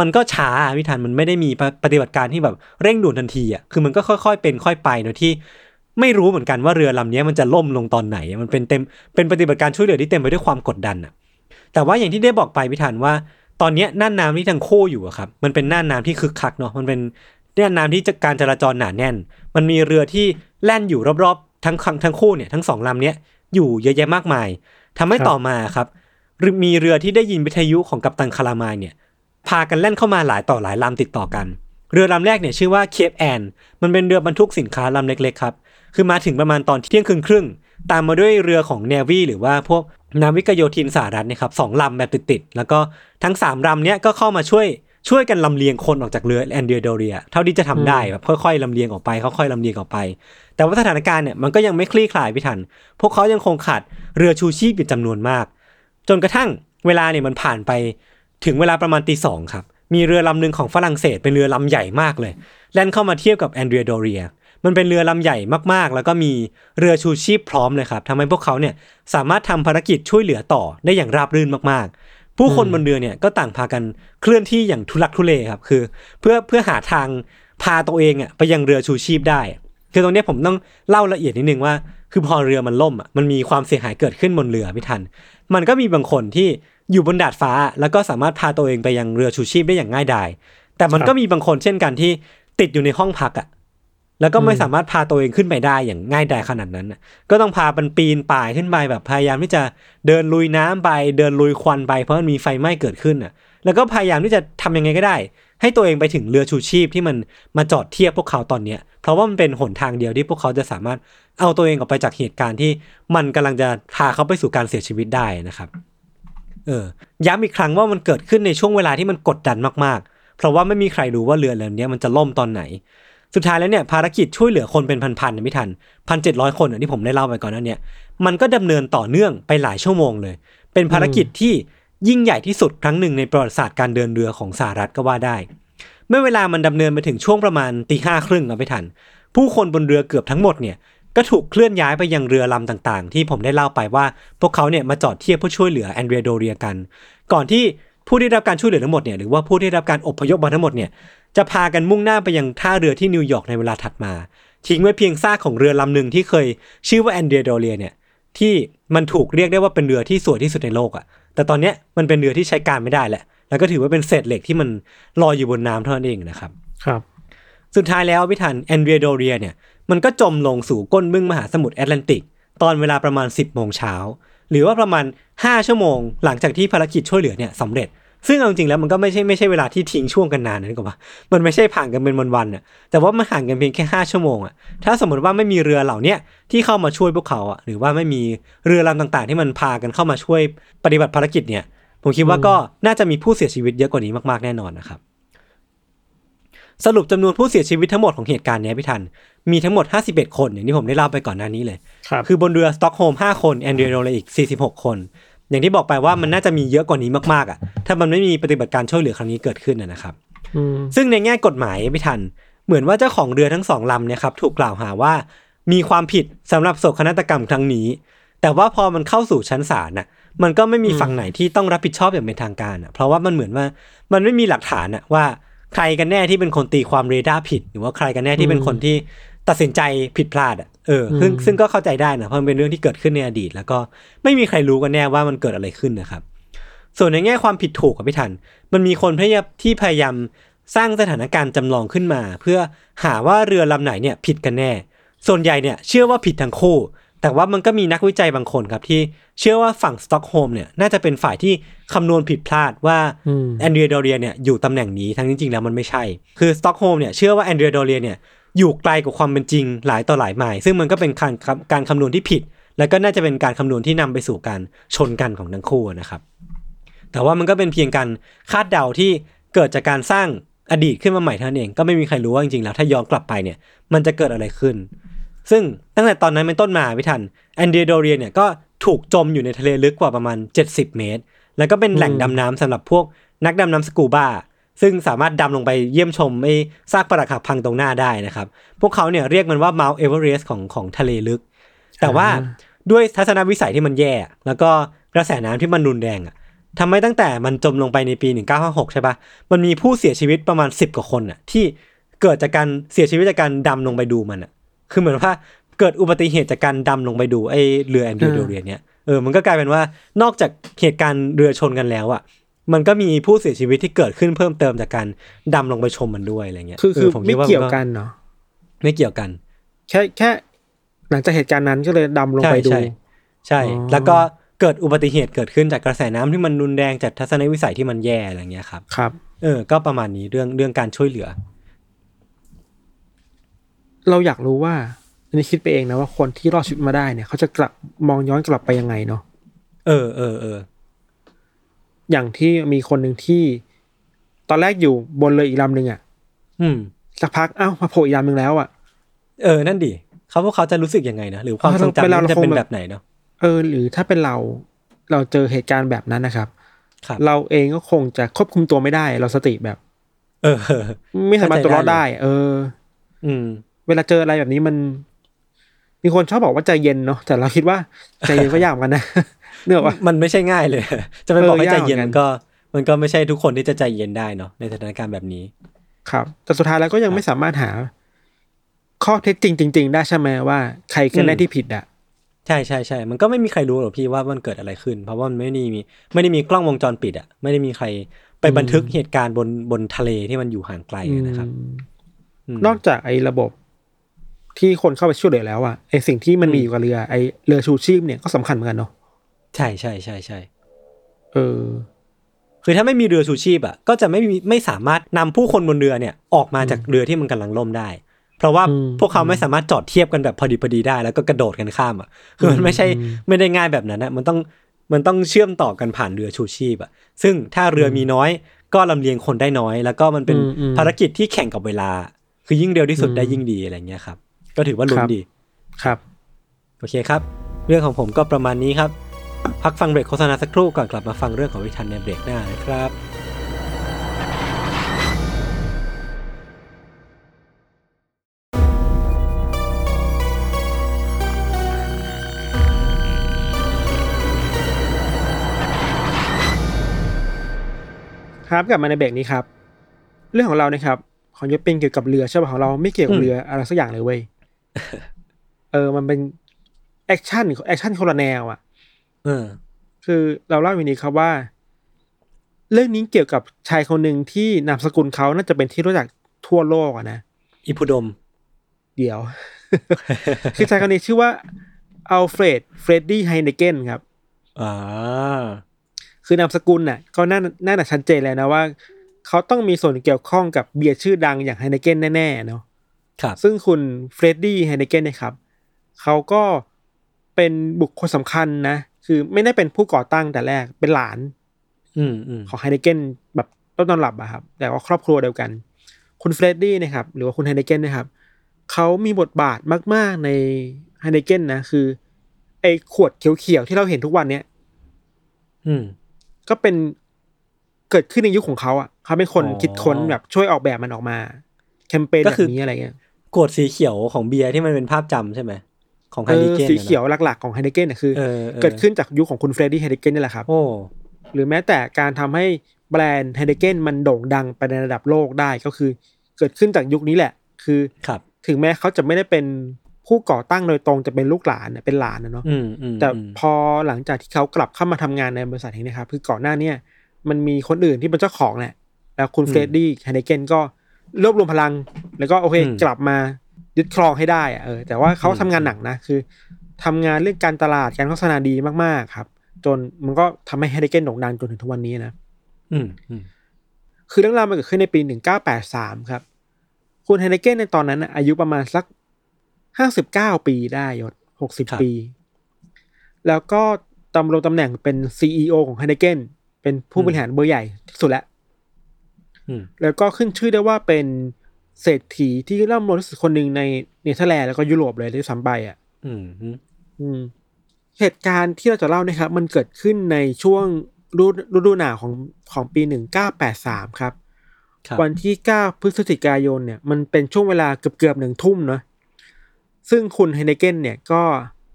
มันก็ช้าอะพี่ทันมันไม่ได้มีปฏิบัติการที่แบบเร่งด่วนทันทีอะคือมันก็ค่อยๆเป็นค่อยไปโดยที่ ไม่รู้เหมือนกันว่าเรือลำนี้มันจะล่มลงตอนไหน มันเป็นเต็มเป็นปฏิบัติการช่วยเหลือที่เต็มไปด้วยความกดดันอะแต่ว่าอย่างที่ได้บอกไปพี่ทันว่า ตอนนี้น่านน้ำที่ทั้งคู่อยู่อะครับมันเป็นน่านน้ำที่คึกคักเนาะมันเป็นน่านน้ำที่จะการจราจรหนาแน่น มันมีเรือที่แล่นอยู่รอบๆทั้งทั้งทั้งคู่เนี่ยทั้งสองลำเนี้ยอยู่เยอะแยะมากมายทำให้ต่อมาครับมีเรือที่ได้ยินวิทยุของกัปตันคารามายเนี่ยพากันแล่นเข้ามาหลายต่อหลายลำติดต่อกัน เรือลำแรกเนี่ยชื่อว่าเคปแอนมันเป็นเรือบรรทุกสินค้าลำเล็กๆครับ คือมาถึงประมาณตอนเที่ยงคืนครึ่ง ตามมาด้วยเรือของเนวีหรือว่าพวกนาวิกโยธินสหรัฐเนะครับสองลำแบบติดๆแล้วก็ทั้งสามลำเนี้ยก็เข้ามาช่วยช่วยกันลำเลียงคนออกจากเรือแอนเดียโดเรีย เท่าที่จะทำได้แบบค่อยๆลำเลียงออกไปค่อยๆลำเลียงออกไป แต่ว่าสถานการณ์เนี่ยมันก็ยังไม่คลี่คลายพี่ทัน พวกเขายังคงขาดเรือชูชีพอยู่จำนวนมาก จนกระทั่งเวลาเนี่ยมันผ่านไปถึงเวลาประมาณตีสองครับ มีเรือลำหนึ่งของฝรั่งเศสเป็นเรือลำใหญ่มากเลย แล่นเข้ามาเทียบกับแอนเดรียโดเรีย มันเป็นเรือลำใหญ่มากๆ แล้วก็มีเรือชูชีพพร้อมเลยครับทำให้พวกเขาเนี่ยสามารถทำภารกิจช่วยเหลือต่อได้อย่างราบรื่นมากๆ ผู้คนบนเรือเนี่ยก็ต่างพากันเคลื่อนที่อย่างทุลักทุเลครับคือ เพื่อเพื่อหาทางพาตัวเองอะไปยังเรือชูชีพได้ คือตรงนี้ผมต้องเล่าละเอียดนิดนึงว่า คือพอเรือมันล่มอะมันมีความเสียหายเกิดขึ้นบนเรือไม่ทัน มันก็มีบางคนที่อยู่บนดาดฟ้า แล้วก็สามารถพาตัวเองไปยังเรือชูชีพได้อย่างง่ายดายแต่มันก็มีบางคนเช่นกันที่ติดอยู่ในห้องพักอะ แล้วก็ไม่อืมสามารถพาตัวเองขึ้นไปได้อย่างง่ายดายขนาดนั้นน่ะก็ต้องพามันปีนป่ายขึ้นไปแบบพยายามที่จะเดินลุยน้ำไป เดินลุยควันไปเพราะมันมีไฟไหม้เกิดขึ้นอะ แล้วก็พยายามที่จะทำยังไงก็ได้ ให้ตัวเองไปถึงเรือชูชีพที่มันมาจอดเทียบพวกเขาตอนเนี้ย เพราะว่ามันเป็นหนทางเดียวที่พวกเขาจะสามารถเอาตัวเองออกไปจากเหตุการณ์ที่มันกำลังจะพาเขาไปสู่การเสียชีวิตได้นะครับเออย้ำอีกครั้งว่ามันเกิดขึ้นในช่วงเวลาที่มันกดดันมากๆ เพราะว่าไม่มีใครรู้ว่าเรือลำเนี้ยมันจะล่มตอนไหน สุดท้ายแล้วเนี่ยภารกิจช่วยเหลือคนเป็นพันๆเนี่ยไม่ทันพันเจ็ดร้อยคนที่ผมได้เล่าไปก่อนนั้นเนี่ยมันก็ดำเนินต่อเนื่องไปหลายชั่วโมงเลย เป็นภารกิจที่ยิ่งใหญ่ที่สุดครั้งหนึ่งในประวัติศาสตร์การเดินเรือของสหรัฐก็ว่าได้ เมื่อเวลามันดำเนินมาถึงช่วงประมาณตีห้าครึ่งเอาไม่ทัน ผู้คนบนเรือเกือบทั้งหมดเนี่ยก็ถูกเคลื่อนย้ายไปยังเรือลำต่างๆ ที่ผมได้เล่าไปว่า พวกเขาเนี่ยมาจอดเทียบเพื่อช่วยเหลือแอนเดรียโดเรียกัน ก่อนที่ผู้ได้รับการช่วยเหลือทั้งหมดเนี่ยหรือว่าผู้ได้รับการอพยพมาทั้งหมดเนี่ย จะพากันมุ่งหน้าไปยังท่าเรือที่นิวยอร์กในเวลาถัดมา ทิ้งไว้เพียงซากของเรือลำหนึ่งที่เคยชื่อว่าแอนเดรียโดเรียเนี่ยที่มันถูกเรียกได้ว่าเป็นเรือที่สวยที่สุดในโลกอะแต่ตอนเนี้ยมันเป็นเรือที่ใช้การไม่ได้แหละ แล้วก็ถือว่าเป็นเศษเหล็กที่มันลอยอยู่บนน้ำเท่านั้นเองนะครับ ครับ สุดท้ายแล้วพี่ทันแอนเดรียโดเรียเนี่ยมันก็จมลงสู่ก้นบึ้งมหาสมุทรแอตแลนติก ตอนเวลาประมาณ 10โมงเช้าหรือว่าประมาณ 5 ชั่วโมง หลังจากที่ภารกิจช่วยเหลือเนี่ยสำเร็จ ซึ่งเอาจริงๆแล้วมันก็ไม่ใช่ไม่ใช่เวลาที่ทิ้งช่วงกันนานนะนึกออกปะมันไม่ใช่ผ่านกันเป็นวันๆอะแต่ว่ามันห่างกันเพียงแค่ 5 ชั่วโมงอะถ้าสมมติว่าไม่มีเรือเหล่าเนี้ยที่เข้ามาช่วยพวกเขาอะหรือว่าไม่มีเรือลำต่างๆ ที่มันพากันเข้ามาช่วยปฏิบัติภารกิจเนี่ย ผมคิดว่าก็น่าจะมีผู้เสียชีวิตเยอะกว่านี้มากๆแน่นอนนะครับสรุปจำนวนผู้เสียชีวิตทั้งหมดของเหตุการณ์เนี้ยพี่ทัน มีทั้งหมด 51 คนอย่างที่ผมได้เล่าไปก่อนหน้านี้เลยครับคือบนเรือสต็อกโฮล์ม5คน แอนเดรียโดเรียอีก 46 คน อย่างที่บอกไปว่ามันน่าจะมีเยอะกว่านี้มากๆอะ ถ้ามันไม่มีปฏิบัติการช่วยเหลือครั้งนี้เกิดขึ้นนะนะครับอืมซึ่งในแง่กฎหมายพี่ทัน เหมือนว่าเจ้าของเรือทั้งสองลำเนี่ยครับถูกกล่าวหาว่า มีความผิดสำหรับโศกนาฏกรรมครั้งนี้ แต่ว่าพอมันเข้าสู่ชั้นศาลน่ะ มันก็ไม่มีฝั่งไหนที่ต้องรับผิดชอบอย่างเป็นทางการอะ เพราะว่ามันเหมือนว่ามันไม่มีหลักฐานอะว่าใครกันแน่ที่เป็นคนตีความเรดาร์ผิด หรือว่าใครกันแน่ที่เป็นคนที่ ตัดสินใจผิดพลาดอะเออซึ่งซึ่งก็เข้าใจได้นะเพราะมันเป็นเรื่องที่เกิดขึ้นในอดีต แล้วก็ไม่มีใครรู้กันแน่ว่ามันเกิดอะไรขึ้นนะครับ ส่วนในแง่ความผิดถูกครับพี่ทัน มันมีคนพยายามที่พยายามสร้างสถานการณ์จำลองขึ้นมา เพื่อหาว่าเรือลำไหนเนี่ยผิดกันแน่ ส่วนใหญ่เนี่ยเชื่อว่าผิดทั้งคู่ แต่ว่ามันก็มีนักวิจัยบางคนครับที่เชื่อว่าฝั่งสต็อกโฮล์มเนี่ยน่าจะเป็นฝ่ายที่คำนวณผิดพลาดว่าอืมแอนเดรียโดเรียเนี่ยอยู่ตำแหน่งนี้ทั้งจริงๆแล้วมันไม่ใช่ คือสต็อกโฮล์มเนี่ยเชื่อว่าแอนเดรียโดเรียเนี่ย อยู่ไกลกว่าความเป็นจริงหลายต่อหลายไมล์ซึ่งมันก็เป็นการการคำนวณที่ผิด แล้วก็น่าจะเป็นการคำนวณที่นำไปสู่การชนกันของทั้งคู่นะครับ แต่ว่ามันก็เป็นเพียงการคาดเดาที่เกิดจากการสร้างอดีตขึ้นมาใหม่เท่านั้นเอง ก็ไม่มีใครรู้ว่าจริงๆแล้วถ้าย้อนกลับไปเนี่ยมันจะเกิดอะไรขึ้น ซึ่งตั้งแต่ตอนนั้นเป็นต้นมาพี่ทันแอนเดรียโดเรียเนี่ยก็ถูกจมอยู่ในทะเลลึกกว่าประมาณ 70 เมตร แล้วก็เป็นแหล่งดำน้ำสำหรับพวกนักดำน้ำสกูบ้า ซึ่งสามารถดำลงไปเยี่ยมชมไอ้ซากปรักหักพังตรงหน้าได้นะครับ พวกเขาเนี่ยเรียกมันว่า Mount Everest ของของทะเลลึก แต่ว่าด้วยทัศนวิสัยที่มันแย่ แล้วก็กระแสน้ำที่มันรุนแรงอะทำให้ตั้งแต่มันจมลงไปในปี 1956 ใช่ปะมันมีผู้เสียชีวิตประมาณ 10 กว่าคนอะที่เกิดจากการเสียชีวิตจากการดำลงไปดูมันอะคือเหมือนว่าเกิดอุบัติเหตุจากการดำลงไปดูไอ้เรือแอนดริโดเรียเนี่ยเออมันก็กลายเป็นว่านอกจากเหตุการณ์เรือชนกันแล้วอะ มันก็มีผู้เสียชีวิตที่เกิดขึ้นเพิ่มเติมจากการดำลงไปชมมันด้วยอะไรเงี้ยคือคือผไม่ดาเกี่ยวกันเนาะไม่เกี่ยวกัน แค่แค่ หลังจากเหตุการณ์นั้นก็เลยดำลงไปดู ใช่ใช่อ๋อแล้วก็เกิดอุบัติเหตุเกิดขึ้นจากกระแสน้ำที่มันรุนแรงจากทัศนวิสัยที่มันแย่อะไรเงี้ยครับ ครับ เออ ก็ประมาณนี้เรื่องเรื่องการช่วยเหลือ เราอยากรู้ว่าอันนี้คิดไปเองนะว่าคนที่รอดชีวิตมาได้เนี่ย เขาจะกลับมองย้อนกลับไปยังไงเนาะเออเออเออ อย่างที่มีคนหนึ่งที่ ตอนแรกอยู่บนเรืออีกลำหนึ่งอะอืม สักพักเอ้ามาโผล่อีกลำหนึ่งแล้วอะเออ นั่นดิเขาพวกเขาจะรู้สึกยังไงนะ หรือความเออทรงจำเวลาเรามันจะคงเป็นแบบแบบไหนเนาะเออ หรือถ้าเป็นเราเราเจอเหตุการณ์แบบนั้นนะครับครับเราเองก็คงจะควบคุมตัวไม่ได้ เราสติแบบ เออ ไม่สามารถตัวรอดเข้าใจได้ได้ เออ อืม เวลาเจออะไรแบบนี้มัน มีคนชอบบอกว่าใจเย็นเนาะแต่เราคิดว่าใจเย็นก็ยากเหมือนกันนะ เนื่องว่ามันไม่ใช่ง่ายเลย จะไปบอกให้เออใจยากเหมืเย็อนนกันมันก็ มันก็ไม่ใช่ทุกคนที่จะใจเย็นได้เนาะในสถานการณ์แบบนี้ ครับ แต่สุดท้ายแล้วก็ยังไม่สามารถหา ข้อเท็จจริงจริง ๆ ได้ใช่ไหมว่า ใครกันแน่อืมที่ผิดอะใช่ใช่ใช่มันก็ไม่มีใครรู้หรอกพี่ว่ามันเกิดอะไรขึ้น เพราะว่ามันไม่ได้มีไม่ได้มีกล้องวงจรปิดอะ ไม่ได้มีใครไปบันทึกเหตุการณ์บนบนทะเลที่มันอยู่ห่างไกลอะนะครับอืมอืมนอกจากไอ้ระบบที่คนเข้าไปช่วยเหลือแล้วอะไอ้สิ่งที่มันมีอยู่กับเรือไอ้เรือชูชีพเนี่ยก็สำคัญเหมือนกันเนาะ ใช่ใช่ใช่ใช่เออ คือถ้าไม่มีเรือชูชีพอะ ก็จะไม่มีไม่สามารถนำผู้คนบนเรือเนี่ย ออกมาจากเรือที่มันกำลังล่มได้ เพราะว่าอืมพวกเขาไม่สามารถจอดเทียบกันแบบพอดีพอดีได้ แล้วก็กระโดดกันข้ามอะ คือมันไม่ใช่อืมไม่ได้ง่ายแบบนั้นนะมันต้องมันต้องเชื่อมต่อกันผ่านเรือชูชีพอะ ซึ่งถ้าเรือมีน้อยก็ลำเลียงคนได้น้อย แล้วก็มันเป็นอืมอืมภารกิจที่แข่งกับเวลา คือยิ่งเร็วที่สุดอืมได้ยิ่งดีอะไรเงี้ยครับ ก็ถือว่าลุ้คนรับดี ครับ โอเคครับ เรื่องของผมก็ประมาณนี้ครับ พักฟังเบรกโฆษณาสักครู่ก่อนกลับมาฟังเรื่องของวิธันในเบรกหน้านะครับครับกลับมาในเบรกนี้ครับ เรื่องของเรานะครับของยศเป็นเกี่ยวกับเรือใช่ป่ะของเราไม่เกี่ยวกับอืมเรืออะไรสักอย่างเลยเว้ยเออมันเป็น action action คนละแนวอะ เออ คือเราเล่าอย่างนี้ครับว่า เรื่องนี้เกี่ยวกับชายคนหนึ่งที่นามสกุลเขาน่าจะเป็นที่รู้จักทั่วโลกอะนะอิพุดม เดี๋ยว คือชายคนนี้ชื่อว่าอัลเฟรดเฟรดดี้ไฮเนเกนครับอ่าคือนามสกุลน่ะ ก็น่าน่าจะชัดเจนแล้วนะว่า เขาต้องมีส่วนเกี่ยวข้องกับเบียร์ชื่อดังอย่างไฮเนเกนแน่ๆเนาะครับ ซึ่งคุณเฟรดดี้ไฮเนเกนเนี่ยครับ เขาก็เป็นบุคคลสำคัญนะ คือไม่ได้เป็นผู้ก่อตั้งแต่แรกเป็นหลานอืมอืมของไฮเนเกนแบบต้นตำรับอะครับ แต่ว่าครอบครัวเดียวกัน คุณเฟรดดี้นะครับ หรือว่าคุณไฮเนเกนนะครับเขามีบทบาทมาก ๆในไฮเนเกนนะคือ ไอ้ขวดเขียวๆที่เราเห็นทุกวันเนี้ยอืม ก็เป็นเกิดขึ้นในยุคของเขาอะเขาเป็นคนอ๋อคิดค้นแบบช่วยออกแบบมันออกมา แคมเปญก็คือแบบนี้อะไรเงี้ยกดสีเขียวของเบียร์ที่มันเป็นภาพจำใช่ไหม ของไฮเอดิอเกนสีเขียวหลักๆของไฮเนเกนเนี่ยคือเออออเกิดขึ้นจากยุคของคุณเฟรดดี้ไฮเนเกนนี่แหละครับโอ้หรือแม้แต่การทำให้แบรนด์ไฮเนเกนมันโด่งดังไปในระดับโลกได้ก็คือ เกิดขึ้นจากยุคนี้แหละ คือครับถึงแม้เขาจะไม่ได้เป็นผู้ก่อตั้งโดยตรงจะเป็นลูกหลานเนี่ยเป็นหลานนะเนาะอืมอืมแต่อืมพอหลังจากที่เขากลับเข้ามาทำงานในบริษัทแห่งนี้ครับคือก่อนหน้าเนี่ยมันมีคนอื่นที่เป็นเจ้าของแหละแล้วคุณเฟรดดี้ไฮเนเกนก็รวบรวมพลัง แล้วก็โอเคกลับมา ยึดครองให้ได้อะเออแต่ว่าเขาทำงานหนักนะคือทำงานเรื่องการตลาดการโฆษณาดีมากๆครับ จนมันก็ทำให้ไฮเนเกนโด่งดังจนถึงทุกวันนี้นะอืมอืมคือเรื่องราวมันเกิดขึ้นในปี1983ครับ คุณไฮเนเกนในตอนนั้นน่ะอายุประมาณสัก59ปีได้ยศ60ปี แล้วก็ดำรงตำแหน่งเป็น CEO ของไฮเนเกนเป็นผู้บริหารเบอร์ใหญ่ที่สุดแล้วอืมแล้วก็ขึ้นชื่อได้ว่าเป็น เศรษฐีที่ร่ำรวยที่สุดคนหนึ่งในเนเธอร์แลนด์แล้วก็ยุโรปเลยด้วยซ้ำไปอะ อืม อืมอืมเหตุการณ์ที่เราจะเล่านะครับ มันเกิดขึ้นในช่วงฤดูฤดูหนาวของของปี1983ครับครับ วันที่9พฤศจิกายนเนี่ย มันเป็นช่วงเวลาเกือบเกือบหนึ่งทุ่มเนาะซึ่งคุณไฮเนเกนเนี่ยก็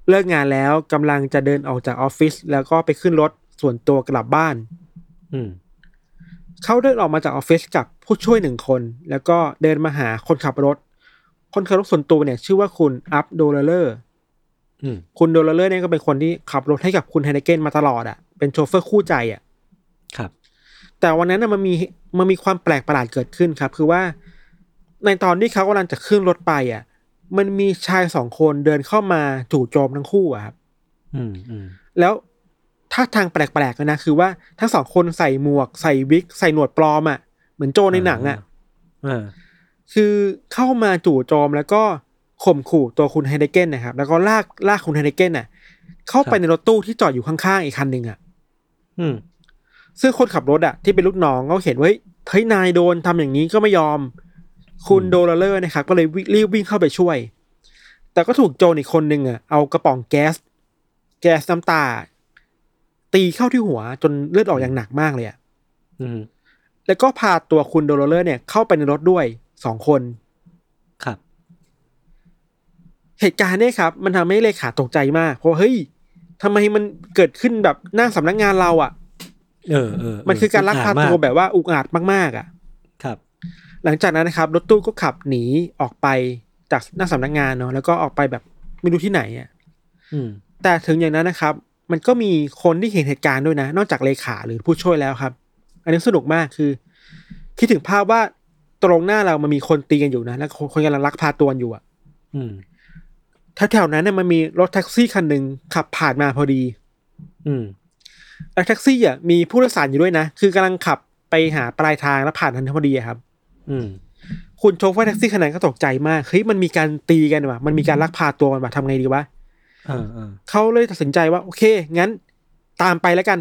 เลิกงานแล้วกำลังจะเดินออกจากออฟฟิศแล้วก็ไปขึ้นรถส่วนตัวกลับบ้าน อืม เขาเดินออกมาจากออฟฟิศกับผู้ช่วยหนึ่งคน แล้วก็เดินมาหาคนขับรถ คนขับรถส่วนตัวเนี่ย ชื่อว่าคุณอัพโดลเลอร์อืมคุณโดลเลอร์เนี่ยก็เป็นคนที่ขับรถให้กับคุณไฮเนเกนมาตลอดอะ่ะเป็นโชเฟอร์คู่ใจอะ่ะครับ แต่วันนั้นน่ะมันมีมันมีความแปลกประหลาดเกิดขึ้นครับ คือว่า ในตอนที่เขากำลังจะขึ้นรถไปอะ มันมีชายสองคนเดินเข้ามาจู่โจมทั้งคู่อะครับ อืมอืมแล้ว ท่าทางแปลกๆเลยนะคือว่าทั้งสองคนใส่หมวกใส่วิก ใส่หนวดปลอมอะเหมือนโจรในหนังอะอ่าคือเข้ามาจู่โจมแล้วก็ข่มขู่ตัวคุณไฮเดเกนนะครับ แล้วก็ลากลากคุณไฮเดเกนน่ะ เข้าไปในรถตู้ที่จอดอยู่ข้างๆอีกคันหนึ่งอะอืมซึ่งคนขับรถอะที่เป็นลูกน้องเขาเห็นว่าเฮ้ยเฮ้ยนายโดนทำอย่างนี้ก็ไม่ยอม คุณอืมโดลเลอร์นะครับก็เลยวิ่งรีบวิ่งเข้าไปช่วย แต่ก็ถูกโจรอีกคนหนึ่งอะเอากระป๋องแก๊ส แก๊สน้ำตา ตีเข้าที่หัวจนเลือดออกอย่างหนักมากเลยอะอืมแล้วก็พาตัวคุณโดลเลอร์เนี่ยเข้าไปในรถด้วยสองคน ครับ เหตุการณ์เนี่ยครับ มันทำให้เลขาตกใจมาก เพราะว่าเฮ้ยทำไมมันเกิดขึ้นแบบหน้าสำนักงานเราอะ เออเออเมันคือการลักพาตัวแบบว่าอุกอาจมากๆ อะ ครับ หลังจากนั้นนะครับ รถตู้ก็ขับหนีออกไปจากหน้าสำนักงานเนาะแล้วก็ออกไปแบบไม่รู้ที่ไหนอะอืมแต่ถึงอย่างนั้นนะครับ มันก็มีคนที่เห็นเหตุการณ์ด้วยนะ นอกจากเลขาหรือผู้ช่วยแล้วครับ อันนี้สนุกมากคือ คิดถึงภาพว่าตรงหน้าเรามันมีคนตีกันอยู่นะแล้วคนคนกำลังลักพาตัวอยู่อะ อืมแถวๆนั้นเนี่ยมันมีรถแท็กซี่คันหนึ่งขับผ่านมาพอดี อืมแล้วแท็กซี่อะมีผู้โดยสารอยู่ด้วยนะ คือกำลังขับไปหาปลายทางแล้วผ่านทันพอดีอะครับ อืม คุณโชเฟอร์แท็กซี่คันนั้นก็ตกใจมากเฮ้ยมันมีการตีกันว่ะ มันมีการลักพาตัวกันว่ะทำไงดีวะ เออเออเขาเลยตัดสินใจว่า โอเค งั้นตามไปแล้วกัน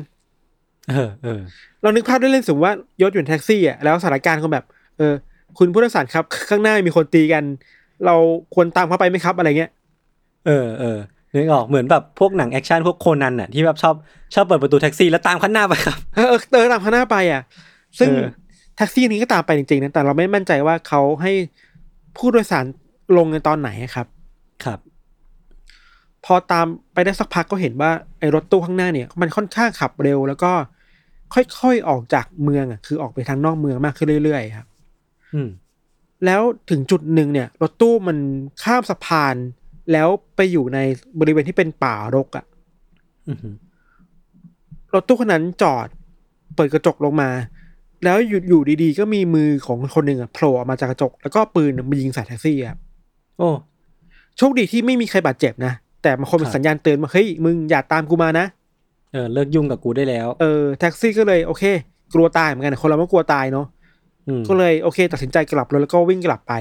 เออเออเรานึกภาพได้เช่นสมมติว่ายศอยู่ในแท็กซี่อะแล้วสถานการณ์ก็แบบ เออ คุณผู้โดยสารครับ ข้างหน้ามีคนตีกัน เราควรตามเข้าไปไหมครับอะไรเงี้ยเออเออนึกออกเหมือนแบบพวกหนังแอคชั่นพวกโคนันน่ะที่แบบชอบชอบเปิดประตูแท็กซี่แล้วตามข้างหน้าไปครับเออเออเออตามข้างหน้าไปอะ ซึ่งเออแท็กซี่นี้ก็ตามไปจริงๆนะแต่เราไม่มั่นใจว่าเขาให้ผู้โดยสารลงในตอนไหนครับ ครับ พอตามไปได้สักพักก็เห็นว่าไอ้รถตู้ข้างหน้าเนี่ย มันค่อนข้างขับเร็ว แล้วก็ค่อยๆออกจากเมืองอะคือออกไปทางนอกเมืองมากขึ้นเรื่อยๆครับ อืม แล้วถึงจุดหนึ่งเนี่ย รถตู้มันข้ามสะพาน แล้วไปอยู่ในบริเวณที่เป็นป่ารกอะอืมรถตู้คนนั้นจอดเปิดกระจกลงมา แล้วอยู่อยู่ดีๆ ก็มีมือของคนหนึ่งอะโผล่ออกมาจากกระจก แล้วก็ปืนมายิงใส่แท็กซี่ครับโอ้โชคดีที่ไม่มีใครบาดเจ็บนะ แต่มันคงเป็ครันบสัญญาณเตือนว่าเฮ้ยมึงอย่าตามกูมานะเออเลิกยุ่งกับกูได้แล้วเออแท็กซี่ก็เลยโอเค กลัวตายเหมือนกันคนเราไม่กลัวตายเนาะอืมก็เลยโอเค ตัดสินใจกลับรถแล้วก็วิ่งกลับไป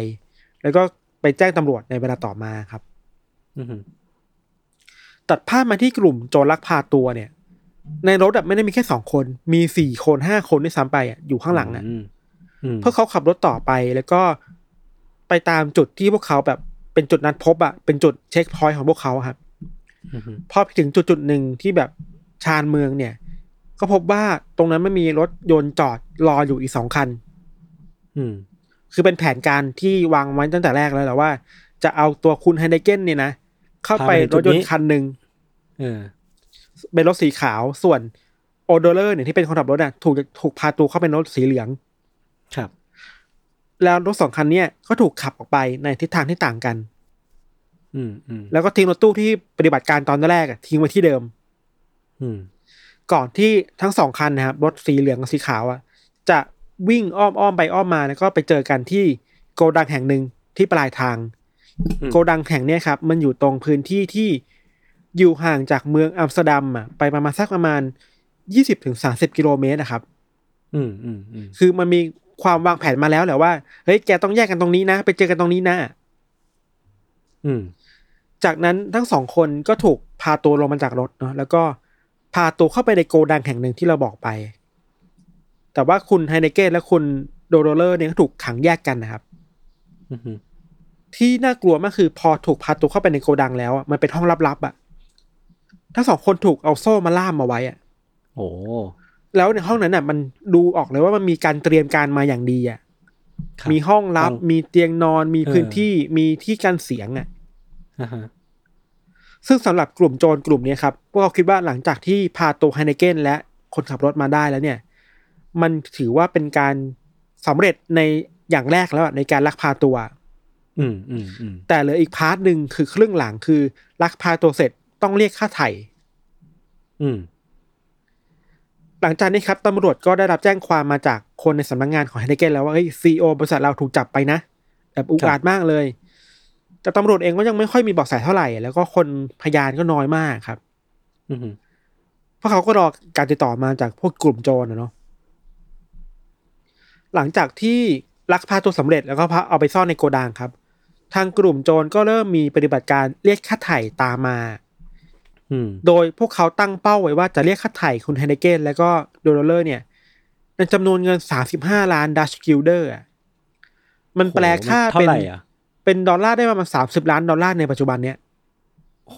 แล้วก็ไปแจ้งตำรวจในเวลาต่อมาครับอืมตัดภาพมาที่กลุ่มโจรลักพาตัวเนี่ย ในรถอะไม่ได้มีแค่สองคน มีสี่คนห้าคนด้วยซ้ำไปอะอยู่ข้างหลังอะมอืมเพื่อเขาขับรถต่อไปแล้วก็ไปตามจุดที่พวกเขาแบบ เป็นจุดนัดพบอะเป็นจุดเช็คพอยต์ของพวกเขาอะครับอืมพอไปถึงจุดจุดหนึ่งที่แบบชานเมืองเนี่ย ก็พบว่าตรงนั้นไม่มีรถยนต์จอดรออยู่อีกสองคัน อืม คือเป็นแผนการที่วางไว้ตั้งแต่แรกแล้วแหละว่า จะเอาตัวคุณไฮเดเกนเนี่ยนะ เข้าไปรถยนต์คันหนึ่งเออเป็นรถสีขาวส่วนโอโดเลอร์เนี่ยที่เป็นคนขับรถอะถูกถูกพาตัวเข้าเป็นรถสีเหลือง ครับ แล้วรถสองคันเนี่ยก็ถูกขับออกไปในทิศทางที่ต่างกัน อืมอืมแล้วก็ทิ้งรถตู้ที่ปฏิบัติการตอนแรกอะทิ้งไว้ที่เดิม อืม ก่อนที่ทั้งสองคันนะครับรถสีเหลืองกับสีขาวอะ จะวิ่งอ้อมอ้อมไปอ้อมมาแล้วก็ไปเจอกันที่โกดังแห่งหนึ่งที่ปลายทางอืมโกดังแห่งเนี้ยครับ มันอยู่ตรงพื้นที่ที่อยู่ห่างจากเมืองอัมสเตอร์ดัมอะไปประมาณสักประมาณยี่สิบถึงสามสิบกิโลเมตรนะครับ อืมอืมอืมคือมันมี ความวางแผนมาแล้วแหละว่าเฮ้ยแกต้องแยกกันตรงนี้นะ ไปเจอกันตรงนี้นะอืม จากนั้นทั้งสองคนก็ถูกพาตัวลงมาจากรถเนาะแล้วก็พาตัวเข้าไปในโกดังแห่งหนึ่งที่เราบอกไป แต่ว่าคุณไฮเนเกนและคุณโดโรเลอร์เนี่ยก็ถูกขังแยกกันนะครับอืมที่น่ากลัวมากคือพอถูกพาตัวเข้าไปในโกดังแล้วอะมันเป็นห้องลับๆอะทั้งสองคนถูกเอาโซ่มาล่ามมาไว้อะ โอ้ แล้วในห้องนั้นอะ มันดูออกเลยว่ามันมีการเตรียมการมาอย่างดีอะครับมีห้องลับฟังมีเตียงนอน มีเออพื้นที่ มีที่กันเสียงอะอ่าฮะซึ่งสำหรับกลุ่มโจรกลุ่มเนี้ยครับ พวกเขาคิดว่าหลังจากที่พาตัวไฮเนเกนและคนขับรถมาได้แล้วเนี่ย มันถือว่าเป็นการสำเร็จในอย่างแรกแล้วอะในการลักพาตัวอืมอืมอืมแต่เหลืออีก part หนึ่งคือครึ่งหลังคือลักพาตัวเสร็จต้องเรียกค่าไถ่อืม หลังจากนี้ครับตำรวจก็ได้รับแจ้งความมาจากคนในสำนักงานของไฮเนเกนแล้วว่าเฮ้ย CEO บริษัทเราถูกจับไปนะแบบอุกอาจมากเลย แต่ตำรวจเองก็ยังไม่ค่อยมีเบอกแสเท่าไหร่ แล้วก็คนพยานก็น้อยมากครับ อืมเพราะเขาก็รอการติดต่อมาจากพวกกลุ่มโจรนะเนาะหลังจากที่ลักพาตัวสำเร็จแล้วก็พาเอาไปซ่อนในโกดังครับ ทางกลุ่มโจรก็เริ่มมีปฏิบัติการเรียกค่าไถ่ตามมาอืม โดยพวกเขาตั้งเป้าไว้ว่าจะเรียกค่าไถ่คุณไฮเนเกนแล้วก็โดโรเลอร์เนี่ยในจำนวนเงิน35ล้าน Dutch guilder มันแปลค่าเป็นเท่าไหร่อะเป็นดอลลาร์ได้ประมาณ30ล้านดอลลาร์ในปัจจุบันเนี้ยโห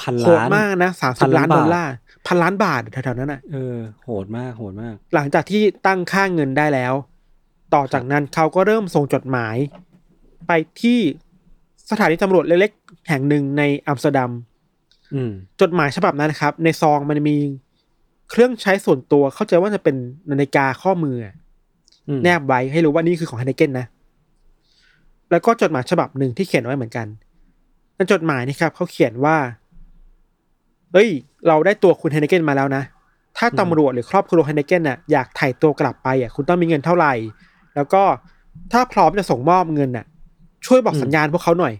พันโหดล้านมากนะพัน30ล้าล้านนบาทดอลลาร์พันล้านบาทแถวๆนั้นน่ะเออโหดมากโหดมาก หลังจากที่ตั้งค่าเงินได้แล้ว ต่อจากนั้นเขาก็เริ่มส่งจดหมาย ไปที่สถานีตำรวจเล็กๆแห่งหนึ่งในอัมสเตอร์ดัมอืม จดหมายฉบับนั้นนะครับ ในซองมันมีเครื่องใช้ส่วนตัวเข้าใจว่าจะเป็นนาฬิกาข้อมืออะอืมแนบไว้ให้รู้ว่านี่คือของไฮเนเกนนะ แล้วก็จดหมายฉบับหนึ่งที่เขียนไว้เหมือนกันในจดหมายนี่ครับเขาเขียนว่า เอ้ย เราได้ตัวคุณไฮเนเกนมาแล้วนะ ถ้าตำรวจหรือครอบครัวไฮเนเกนน่ะอยากถ่ายตัวกลับไปอะคุณต้องมีเงินเท่าไหร่ แล้วก็ถ้าพร้อมจะส่งมอบเงินน่ะ ช่วยบอกสัญญาณพวกเขาหน่อย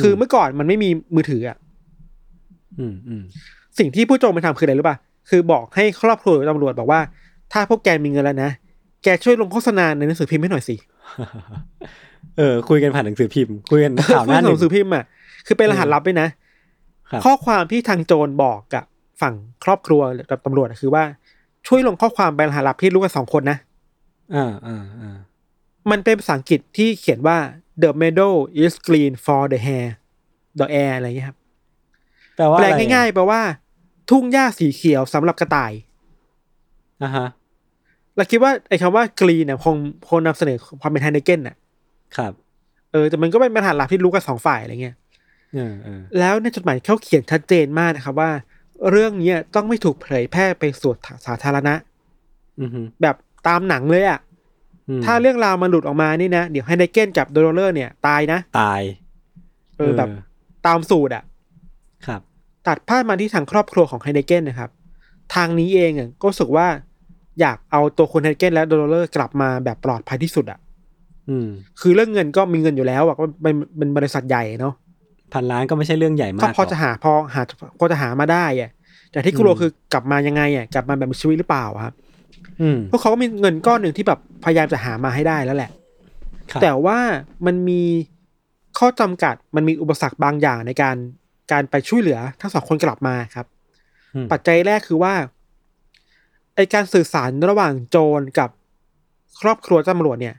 คือเมื่อก่อนมันไม่มีมือถืออะอืมอืมสิ่งที่ผู้โจมไปทำคืออะไรรู้ป่ะคือบอกให้ครอบครัวหรือตำรวจบอกว่า ถ้าพวกแกมีเงินแล้วนะแกช่วยลงโฆษณาในหนังสือพิมพ์ให้หน่อยสิเออ คุยกันผ่านหนังสือพิมพ์คุยกันข่าวหน้าหหนึ่นังงสือพิมพ์อะคือเป็นรหัสลับด้วยนะครับข้อความที่ทางโจรบอกกับฝั่งครอบครัวกับตำรวจอะคือว่าช่วยลงข้อความเป็นรหัสลับที่รู้กันสองคนนะอ่าอ่าอ่ามันเป็นภาษาอังกฤษที่เขียนว่า the meadow is green for the hare the air อะไรอย่างเงี้ยครับแปลว่าแปลอะไรอะง่ายๆแปลว่า ทุ่งหญ้าสีเขียวสำหรับกระต่ายอ่าฮะเราคิดว่าไอ้คำว่า green เนี่ยคงคงนำเสนอความเป็นไฮเนเกนน่ะ ครับ เออแต่มันก็เป็นปัญหาหลักที่รู้กันสองฝ่ายอะไรเงี้ยเออเออแล้วในจดหมายเขาเขียนชัดเจนมากนะครับว่า เรื่องเนี้ยต้องไม่ถูกเผยแพร่ไปสู่สาธารณะอือฮึแบบตามหนังเลยอะ่ะอืม ถ้าเรื่องราวมันหลุดออกมานี่นะ เดี๋ยวไฮเนเกนกับโดโรเลอร์เนี่ยตายนะ ตาย เออแบบตามสูตรอะ่ะ ครับ ตัดภาพมาที่ทางครอบครัวของไฮเนเกนนะครับ ทางนี้เองอะก็รู้สึกว่า อยากเอาตัวคุณไฮเนเกนและโดโรเลอร์กลับมาแบบปลอดภัยที่สุดอะอืมคือเรื่องเงินก็มีเงินอยู่แล้วอะก็เป็นเป็นบริษัทใหญ่เนาะพันล้านก็ไม่ใช่เรื่องใหญ่มากก็พอหรกจะหาพอหาพอจะหามาได้อะแต่ที่กลัวคือกลับมายังไงอะกลับมาแบบมีชีวิตหรือเปล่าอะครับอืม พวกเขาก็มีเงินก้อนหนึ่งที่แบบพยายามจะหามาให้ได้แล้วแหละครับแต่ว่ามันมีข้อจำกัดมันมีอุปสรรคบางอย่างในการการไปช่วยเหลือทั้งสองคนกลับมาครับอืมปัจจัยแรกคือว่าไอการสื่อสารระหว่างโจรกับครอบครัวตำรวจเนี่ย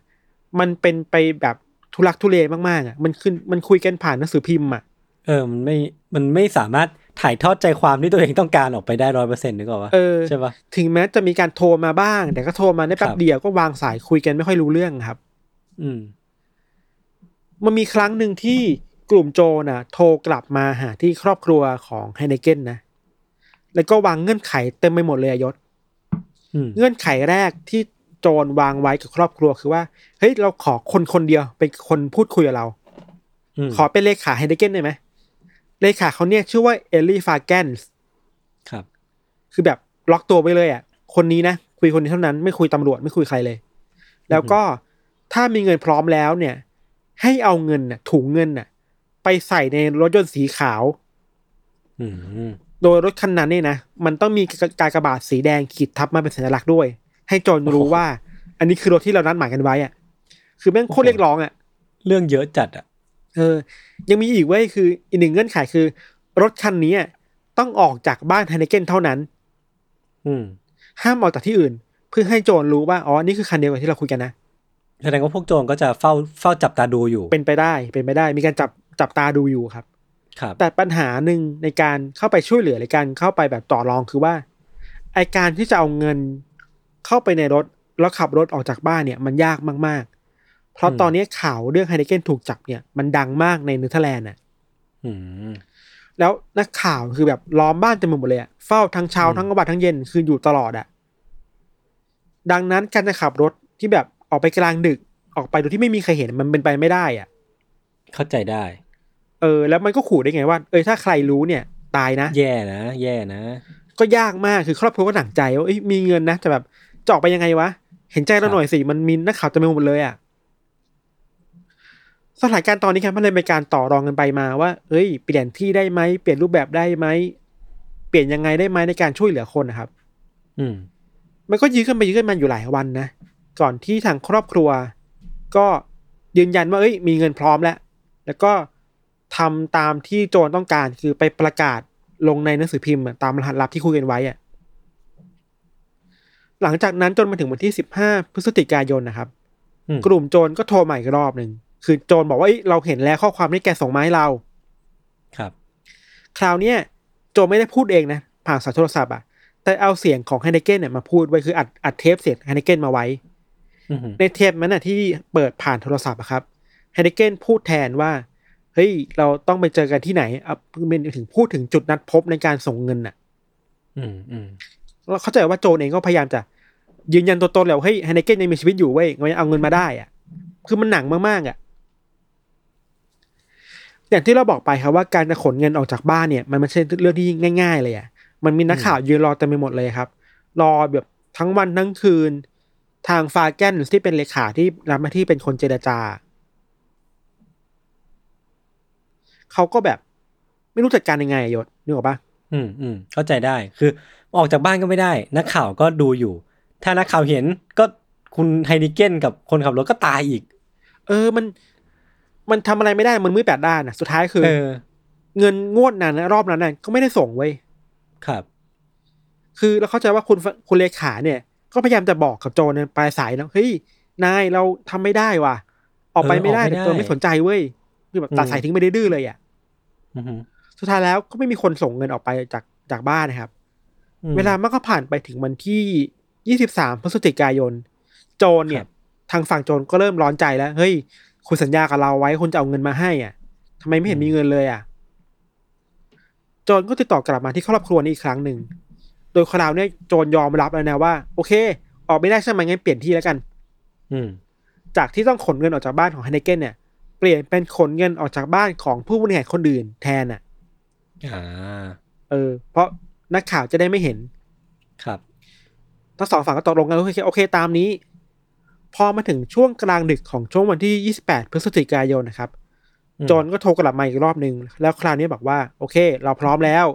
มันเป็นไปแบบทุลักทุเลมากๆอะมันขึ้นมันคุยกันผ่านหนังสือพิมพ์อะเออมันไม่มันไม่สามารถ ถ่ายทอดใจความที่ตัวเองต้องการออกไปได้ร้อยเปอร์เซ็นต์นึกออกปะเออใช่ปะถึงแม้จะมีการโทรมาบ้าง แต่ก็โทรมาได้แป๊ครับบเดียวก็วางสายคุยกันไม่ค่อยรู้เรื่องครับ อืม มันมีครั้งหนึ่งที่กลุ่มโจรน่ะโทรกลับมาหาที่ครอบครัวของไฮเนเกนนะ แล้วก็วางเงื่อนไขเต็มไปหมดเลยอะยศอืมเงื่อนไขแรกที่โจรวางไว้กับครอบครัวคือว่า เฮ้ยเราขอคนคนเดียวเป็นคนพูดคุยกับเราขอเป็นเลขาไฮเนเกนได้ไหม เลขาเขาเนี่ยชื่อว่าเอลลี่ฟาแกนส์ครับ คือแบบล็อกตัวไว้เลยอะ คนนี้นะคุยคนนี้เท่านั้นไม่คุยตำรวจไม่คุยใครเลย แล้วก็ถ้ามีเงินพร้อมแล้วเนี่ย ให้เอาเงินน่ะถุงเงินน่ะ ไปใส่ในรถยนต์สีขาวอืมโดยรถคันนั้นเนี่ยนะมันต้องมีกากบาทสีแดงขีดทับมาเป็นสัญลักษณ์ด้วย ให้โจรรู้ว่า อันนี้คือรถที่เรานัดหมายกันไว้อะ คือแม่งโคตรเรียกร้องอะ เรื่องเยอะจัดอะ เออ ยังมีอีกเว้ยคืออีกหนึ่งเงื่อนไขคือ รถคันนี้อะต้องออกจากบ้านไฮเนเกนเท่านั้น อืม ห้ามออกจากที่อื่น เพื่อให้โจรรู้ว่าอ๋อนี่คือคันเดียวกับที่เราคุยกันนะแสดงว่าพวกโจรก็จะเฝ้าเฝ้าจับตาดูอยู่ เป็นไปได้เป็นไปได้ มีการจับจับตาดูอยู่ครับ ครับ แต่ปัญหาหนึ่งในการเข้าไปช่วยเหลือในการเข้าไปแบบต่อรองคือว่าไอการที่จะเอาเงินเข้าไปในรถแล้วขับรถออกจากบ้านเนี่ย มันยากมากๆ เพราะอืมตอนนี้ข่าวเรื่องไฮเนเกนถูกจับเนี่ยมันดังมากในเนเธอร์แลนด์อะอืมแล้วนักข่าวคือแบบล้อมบ้านเต็มไปหมดเลยอะเฝ้าทั้งเช้าอืมทั้งกลางวันทั้งเย็นคืออยู่ตลอดอะดังนั้นการจะขับรถที่แบบออกไปกลางดึกออกไปโดยที่ไม่มีใครเห็นมันเป็นไปไม่ได้อะเข้าใจได้ เออ แล้วมันก็ขู่ได้ไงว่า เออถ้าใครรู้เนี่ย ตายนะ แย่นะแย่นะ ก็ยากมากคือครอบครัวก็หนักใจว่าเอ้ยมีเงินนะแต่แบบจะออกไปยังไงวะเห็นใจครัเราบหน่อยสิมันมีนักข่าวเต็มไปหมดเลยอะ สถานการณ์ตอนนี้ครับมันเลยเป็นการต่อรองกันไปมาว่า เอ้ย เปลี่ยนที่ได้ไหมเปลี่ยนรูปแบบได้ไหมเปลี่ยนยังไงได้ไหมในการช่วยเหลือคนนะครับ อืม มันก็ยื้อกันไปยื้อกันมาอยู่หลายวันนะก่อนที่ทางครอบครัว ก็ยืนยันว่าเอ้ย มีเงินพร้อมแล้ว แล้วก็ทำตามที่โจรต้องการคือไปประกาศลงในหนังสือพิมพ์อะตามรหัสลับที่คุยกันไว้อะหลังจากนั้นจนมาถึงวันที่สิบห้าพฤศจิกายนนะครับอืมกลุ่มโจรก็โทรมาอีกรอบหนึ่ง คือโจรบอกว่าเอ้ยเราเห็นแล้วข้อความที่แกส่งมาให้เรา ครับ คราวเนี้ยโจรไม่ได้พูดเองนะ ผ่านสายโทรศัพท์อะแต่เอาเสียงของไฮเนเกนเนี่ยมาพูดไว้คืออัดอัดเทปเสียงไฮเนเกนมาไว้อืมในเทปนั้นน่ะที่เปิดผ่านโทรศัพท์อะครับไฮเดเกนพูดแทนว่า เฮ้ย เราต้องไปเจอกันที่ไหนเอาเป็นถึงพูดถึงจุดนัดพบในการส่งเงินน่ะ อืมอืมเราเข้าใจว่าโจนเองก็พยายามจะยืนยันตัวตนแล้วเฮ้ยไฮเดเกนยังมีชีวิตอยู่เว้ยมันยังเอาเงินมาได้อะคือมันหนังมากๆอะ อย่างที่เราบอกไปครับว่าการจะขนเงินออกจากบ้านเนี่ย มันไม่ใช่เรื่องที่ง่าย ๆ เลยอะมันมีนักข่าวยืนรอเต็มไปหมดเลยครับ รอแบบทั้งวันทั้งคืน ทางฟาแกนที่เป็นเลขาที่รับหน้าที่เป็นคนเจรจาเขาก็แบบไม่รู้จัดการยังไงอะยศนึกออกปะอืมอืมเข้าใจได้คือออกจากบ้านก็ไม่ได้ นักข่าวก็ดูอยู่ ถ้านักข่าวเห็นก็คุณไฮนิเกนกับคนขับรถก็ตายอีก เออมัน มันทำอะไรไม่ได้มันมืดแปดด้านอะสุดท้ายคือเออ เงินงวดนั้นนะรอบนั้นน่ะก็ไม่ได้ส่งเว้ยครับ คือเราเข้าใจว่าคุณคุณเลขาเนี่ย ก็พยายามจะบอกกับโจนในปลายสายนะเฮ้ยนายเราทำไม่ได้ว่ะ ออกไปไม่ได้เออออกไม่แต่ได้ตัวไม่สนใจเว้ยคือแบบตัดอืมสายทิ้งไปดื้อๆเลยอะอืมสุดท้ายแล้วก็ไม่มีคนส่งเงินออกไปจากจากบ้านนะครับอืมเวลามันก็ผ่านไปถึงวันที่23พฤศจิกายน โจนเนี่คยรับทางฝั่งโจนก็เริ่มร้อนใจแล้ว เฮ้ย คุณสัญญากับเราไว้คุณจะเอาเงินมาให้อะทำไมไม่เห็นมีเงินเลยอะโจนก็ติดต่อกลับมาที่ครอบครัวนี้อีกครั้งหนึ่ง โดยคราวเนี้ยโจนยอมรับแล้วนะว่า โอเค ออกไม่ได้ใช่ไหมงั้นเปลี่ยนที่แล้วกัน อืม จากที่ต้องขนเงินออกจากบ้านของไฮเนเกนเนี่ย เปลี่ยนเป็นขนเงินออกจากบ้านของผู้บริหารคนอื่นแทนอะอ่าเออ เพราะนักข่าวจะได้ไม่เห็น ครับ ทั้งสองฝั่งก็ตกลงกันโอเคโอเค ตามนี้ พอมาถึงช่วงกลางดึกของช่วงวันที่ 28 พฤศจิกายนนะครับอืมโจนก็โทรกลับมาอีกรอบหนึ่งแล้วคราวนี้บอกว่า โอเค เราพร้อมแล้ว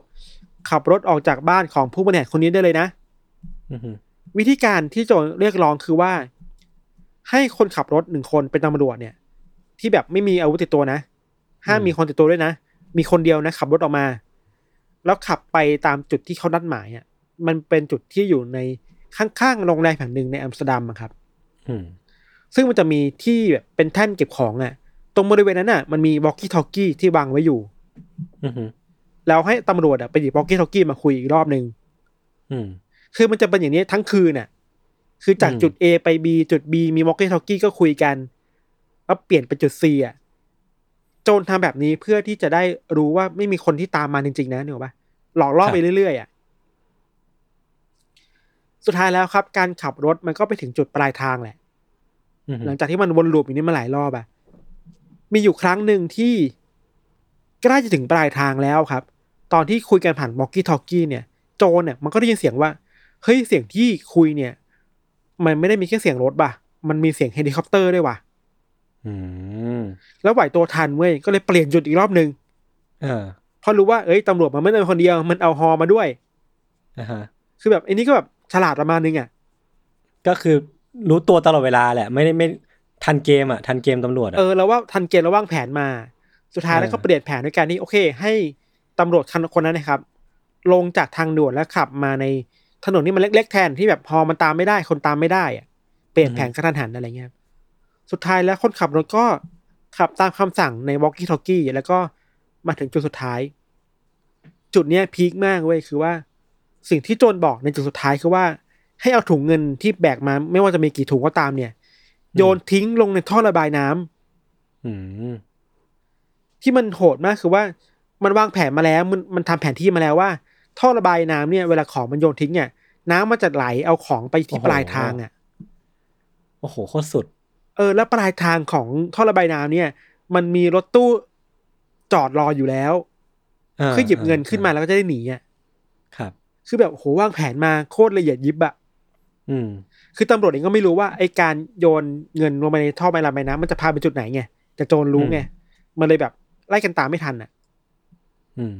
ขับรถออกจากบ้านของผู้บริหารคนนี้ได้เลยนะอืมวิธีการที่โจนเรียกร้องคือว่า ให้คนขับรถหนึ่งคนเป็นตำรวจเนี่ย ที่แบบไม่มีอาวุธติดตัวนะห้ามมีคนติดตัวด้วยนะ มีคนเดียวนะขับรถออกมา แล้วขับไปตามจุดที่เขานัดหมายอะ มันเป็นจุดที่อยู่ในข้างๆโรงแรมแห่งหนึ่งในอัมสเตอร์ดัมอะครับอืม ซึ่งมันจะมีที่แบบเป็นแท่นเก็บของอะ ตรงบริเวณนั้นอะ มันมีวอ l กี้ทอกกี้ที่วางไว้อยู่อืมแล้วให้ตำรวจอะไปหยิบวอ l กี้ทอกกี้มาคุยอีกรอบหนึ่งอืมคือมันจะเป็นอย่างนี้ทั้งคืนน่ะ คือจากอืมจุด A ไป B จุด B มีวอ l กี้ทอกกี้ก็คุยกันแล้วเปลี่ยนไปจุด C อะโจรทำแบบนี้เพื่อที่จะได้รู้ว่าไม่มีคนที่ตามมาจริงๆนะเนี่ยหรอกปะหลอกล่อไปเรื่อยๆอะสุดท้ายแล้วครับ การขับรถมันก็ไปถึงจุดปลายทางแหละอืม หลังจากที่มันวน loop อย่างนี้มาหลายรอบอะมีอยู่ครั้งหนึ่งที่ใกล้จะถึงปลายทางแล้วครับ ตอนที่คุยกันผ่าน walkie talkie เนี่ย โจรเนี่ยมันก็ได้ยินเสียงว่าเฮ้ยเสียงที่คุยเนี่ย มันไม่ได้มีแค่เสียงรถป่ะ มันมีเสียงเฮลิคอปเตอร์ด้วยว่ะอืมแล้วไหวตัวทันเว้ยก็เลยเปลี่ยนจุดอีกรอบหนึ่งเออเพราะรู้ว่าเอ้ยตำรวจมันไม่ได้เป็นคนเดียว มันเอาฮอมาด้วยอ่าฮะคือแบบไอ้นี่ก็แบบฉลาดประมาณนึงอะก็คือ รู้ตัวตลอดเวลาแหละ ไม่ได้ไม่ทันเกมอะทันเกมตำรวจอะเออแล้วว่าทันเกณฑ์แล้ววางแผนมา สุดท้ายแล้วเออก็เปลี่ยนแผนด้วยการที่โอเค ให้ตำรวจคันคนนั้นนะครับ ลงจากทางด่วนแล้วขับมาในถนนที่มันเล็ก ๆ แทนที่แบบพอมันตามไม่ได้ คนตามไม่ได้อะเปลี่ยนแผนกระทันหันอะไรเงี้ยครับสุดท้ายแล้วคนขับรถก็ขับตามคำสั่งในวอ l กี้ทอกกี้แล้วก็มาถึงจุดสุดท้าย จุดเนี้ยพีคมากเว้ยคือว่า สิ่งที่โจนบอกในจุดสุดท้ายคือว่า ให้เอาถุงเงินที่แบกมา ไม่ว่าจะมีกี่ถุงก็ตามเนี่ย โยนทิ้งลงในท่อระบายน้ำอืมที่มันโหดมากคือว่า มันวางแผนมาแล้วมันมันทำแผนที่มาแล้วว่า ท่อระบายน้ำเนี่ยเวลาของมันโยนทิ้งเนี่ย น้ำมันจะไหลเอาของไปที่ปลายทางอะโอ้โหโคตรสุด เออ แล้วปลายทางของท่อระบายน้ำเนี่ย มันมีรถตู้จอดรออยู่แล้วาคือหยิบเงินขึ้นมาแล้วก็จะได้หนีอะครับ คือแบบโหวางแผนมาโคตรละเอียดยิบอะ อืมคือตำรวจเองก็ไม่รู้ว่าไอการโยนเงินลงไปในท่อระบายน้ำมันจะพาไปจุดไหนไงแต่โจรรู้ไงมันเลยแบบไล่กันตามไม่ทันอะ อืม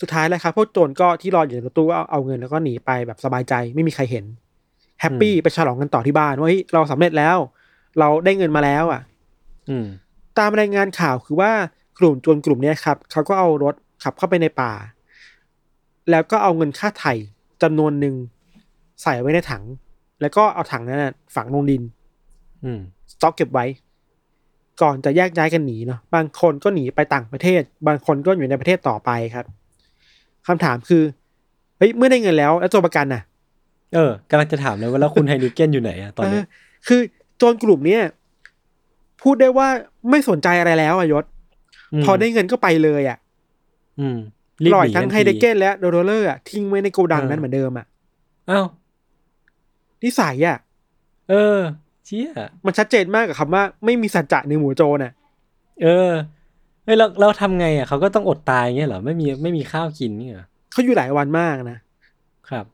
สุดท้ายแล้วครับพวกโจรก็ที่รออยู่ในรถตู้ก็เอาเอาเงินแล้วก็หนีไปแบบสบายใจไม่มีใครเห็น แฮปปี้ไปฉลองกันต่อที่บ้านว่าเฮ้ยเราสำเร็จแล้ว เราได้เงินมาแล้ว อะ อืม ตามรายงานข่าวคือว่ากลุ่มโจรกลุ่มเนี้ยครับเขาก็เอารถขับเข้าไปในป่า แล้วก็เอาเงินค่าไถ่จำนวนหนึ่งใส่ไว้ในถัง แล้วก็เอาถังนั้นนะฝังลงดิน อืมสต็อกเก็บไว้ ก่อนจะแยกย้ายกันหนีเนาะบางคนก็หนีไปต่างประเทศ บางคนก็อยู่ในประเทศต่อไปครับคำถามคือเฮ้ยเมื่อได้เงินแล้ว แล้วตัวประกันน่ะ เออกำลังจะถามเลยว่าแล้วคุณไฮนิเกนอยู่ไหนอะตอนเอเนี้อยคือโจรกลุ่มเนี้ยพูดได้ว่าไม่สนใจอะไรแล้วอะยศมพอได้เงินก็ไปเลยอะอืมปล่อยหนีทั้งทัไฮทีเดเกนและโดโรเลอร์อะทิ้งไว้ในโกดังเออนั้นเหมือนเดิมอะอ้าว นิสัยอะเออ เชี่ยมันชัดเจนมากกับคำว่า ไม่มีสัจจะในหมู่โจรน่ะ เออเฮ้ยเราเราทำไงอะเขาก็ต้องอดตายเงี้ยเหรอไม่มีไม่มีข้าวกินเนี่ยเหรอเขาอยู่หลายวันมากนะครับ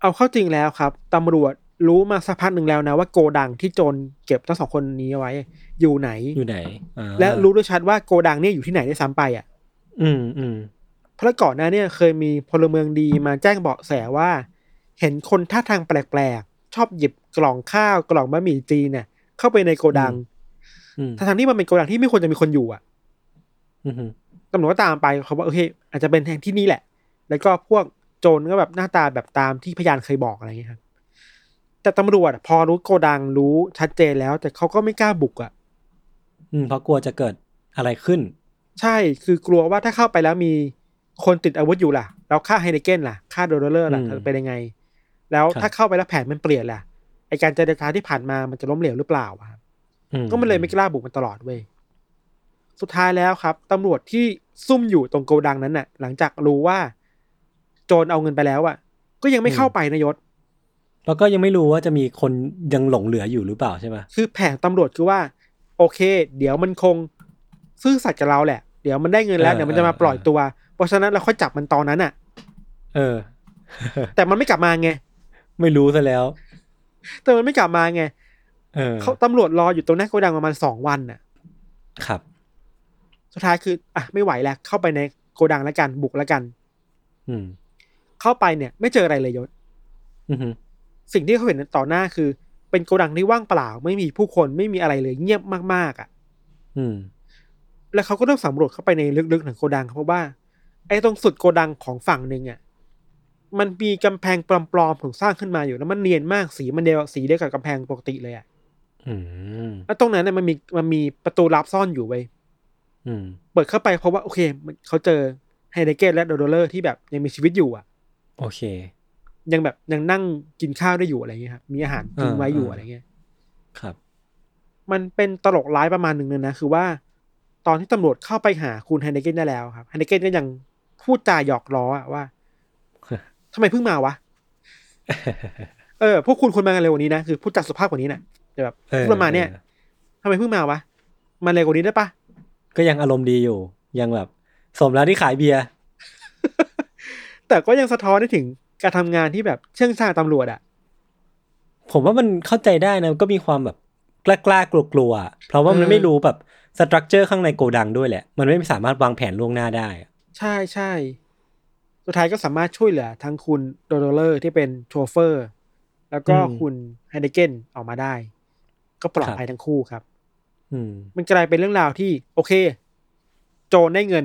เอาเข้าจริงแล้วครับตำรวจรู้มาสักพักหนึ่งแล้วนะว่าโกดังที่โจรเก็บทั้งสองคนนี้เอาไว้ อยู่ไหนอยู่ไหนอ่าและรู้ด้วยชัดว่าโกดังเนี่ยอยู่ที่ไหนได้วยซ้ำไปอะ อืมอืมเพราะก่อนหน้าเนี่ยเคยมีพลเมืองดีมาแจ้งเบาะแสว่า เห็นคนท่าทางแปลกๆ ชอบหยิบกล่องข้าวกล่องบะหมี่จีนเนี่ย เข้าไปในโกดังอืมทั้งๆที่มันเป็นโกดังที่ไม่ควรจะมีคนอยู่อะอืมตำรวจก็ตามไปเขาว่าโอเคอาจจะเป็นแทงที่นี่แหละ แล้วก็พวกโจรก็แบบหน้าตาแบบตามที่พยานเคยบอกอะไรอย่างเงี้ยครับแต่ตำรวจอะพอรู้โกดังรู้ชัดเจนแล้ว แต่เขาก็ไม่กล้าบุกอะ อืมเพราะกลัวจะเกิดอะไรขึ้น ใช่คือกลัวว่าถ้าเข้าไปแล้วมีคนติดอาวุธอยู่ล่ะแล้วฆ่าไฮเดเกนล่ะฆ่าโดโรเลอร์ล่ะอืมจะเป็นยังไง แล้วครับถ้าเข้าไปแล้วแผนมันเปลี่ยนล่ะไอการเจรจาที่ผ่านมามันจะล้มเหลวหรือเปล่าอะครับอืก็มันเลยไม่กล้าบุกมันตลอดเว้ยสุดท้ายแล้วครับตำรวจที่ซุ่มอยู่ตรงโกดังนั้นน่ะ หลังจากรู้ว่า โจรเอาเงินไปแล้วอะ ก็ยังไม่เข้าไปนายศแล้วก็ยังไม่รู้ว่าจะมีคนยังหลงเหลืออยู่หรือเปล่าใช่ไหมคือแผนตำรวจคือว่า โอเค เดี๋ยวมันคงซื่อสัตย์กับเราแหละ เดี๋ยวมันได้เงินแล้วเดี๋ยวมันจะมาปล่อยตัว เพราะฉะนั้นเราค่อยจับมันตอนนั้นอะ เออ แต่มันไม่กลับมาไง ไม่รู้ซะแล้ว แต่มันไม่กลับมาไง เออเขาตำรวจรออยู่ตรงหน้าโกดังประมาณสองวันน่ะ ครับ สุดท้ายคือ อะไม่ไหวแล้ว เข้าไปในโกดังแล้วกัน บุกแล้วกัน อืม เข้าไปเนี่ย ไม่เจออะไรเลยยศอือหือสิ่งที่เขาเห็นต่อหน้าคือ เป็นโกดังที่ว่างเปล่า ไม่มีผู้คนไม่มีอะไรเลย เงียบมากๆอะ อืม แล้วเขาก็เริ่มสำรวจเข้าไปในลึกๆของโกดังเพราะว่า ไอ้ตรงสุดโกดังของฝั่งหนึ่งอะ มันมีกำแพงปลอมๆถูกสร้างขึ้นมาอยู่แล้วมันเนียนมากสีมันเดียวสีเดียวกับกำแพงปกติเลยอะอืมแล้วตรงนั้นเนี่ยมันมีมันมีประตูลับซ่อนอยู่ไว้อืมเปิดเข้าไปเพราะว่าโอเคมันเขาเจอไฮเนเกนและโดโดเลอร์ที่แบบยังมีชีวิตอยู่อะ โอเค ยังแบบยังนั่งกินข้าวได้อยู่อะไรเงี้ยครับมีอาหารกินไว้อยู่อ่าอะไรเงี้ยครับ มันเป็นตลกร้ายประมาณหนึ่งเลยนะ คือว่า ตอนที่ตำรวจเข้าไปหาคุณไฮเดเกนได้แล้วครับไฮเดเกนก็ยังพูดจาหยอกล้ออะว่า ทำไมเพิ่งมาวะ เออ พวกคุณควรมากันเร็วกว่านี้นะ คือพูดจาสุภาพกว่านี้นะแต่แบบเออพูดประมาณเนี้ยทำไมเพิ่งมาวะมาเร็วกว่านี้ได้ปะ ก็ยังอารมณ์ดีอยู่ ยังแบบ สมแล้วที่ขายเบียร์ แต่ก็ยังสะท้อนได้ถึงการทำงานที่แบบเชื่องช้าของตำรวจอะผมว่ามันเข้าใจได้นะ ก็มีความแบบกล้ากล้ากลัวกลัวๆอะเพราะว่ามันไม่รู้แบบ structure ข้างในโกดังด้วยแหละ มันไม่สามารถวางแผนล่วงหน้าได้อะใช่ใช่ สุดท้ายก็สามารถช่วยเหลือทั้งคุณโดโดเลอร์ที่เป็นโชเฟอร์ แล้วก็คุณไฮเดเกนออกมาได้ ก็ปลอดภัยทั้งคู่ครับอืมมันกลายเป็นเรื่องราวที่ โอเค โจรได้เงิน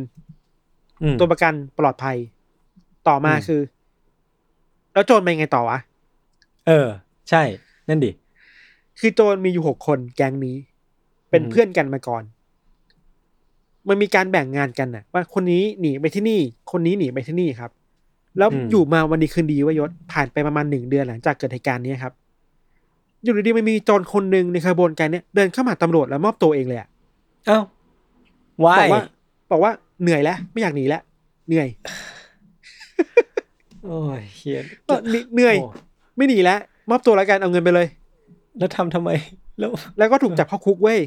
อืมตัวประกันปลอดภัย ต่อมาอืมคือ แล้วโจรเป็นไงต่อวะเออ ใช่ นั่นดิ คือโจรมีอยู่หกคนแก๊งนี้ เป็นอืมเพื่อนกันมาก่อน มันมีการแบ่งงานกันน่ะว่าคนนี้หนีไปที่นี่ คนนี้หนีไปที่นี่ครับ แล้วอยู่มาวันดีคืนดีวายศผ่านไปประมาณหนึ่งเดือนหลังจากเกิดเหตุการณ์นี้ครับ อยู่ดีๆมันมีโจรคนหนึ่งในขบวนการเนี้ยเดินเข้ามาตำรวจแล้วมอบตัวเองเลยอะเอ้าวาบอกยว่าบอกว่าเหนื่อยแล้ว ไม่อยากหนีแล้วเหนื่อยโอ้ยเฮียก็เหนื่อยโไม่หนีแล้วมอบตัวแล้วกันเอาเงินไปเลย แล้วทำทำไมแล้วแล้วก็ถูกจับเข้าคุกเว้ย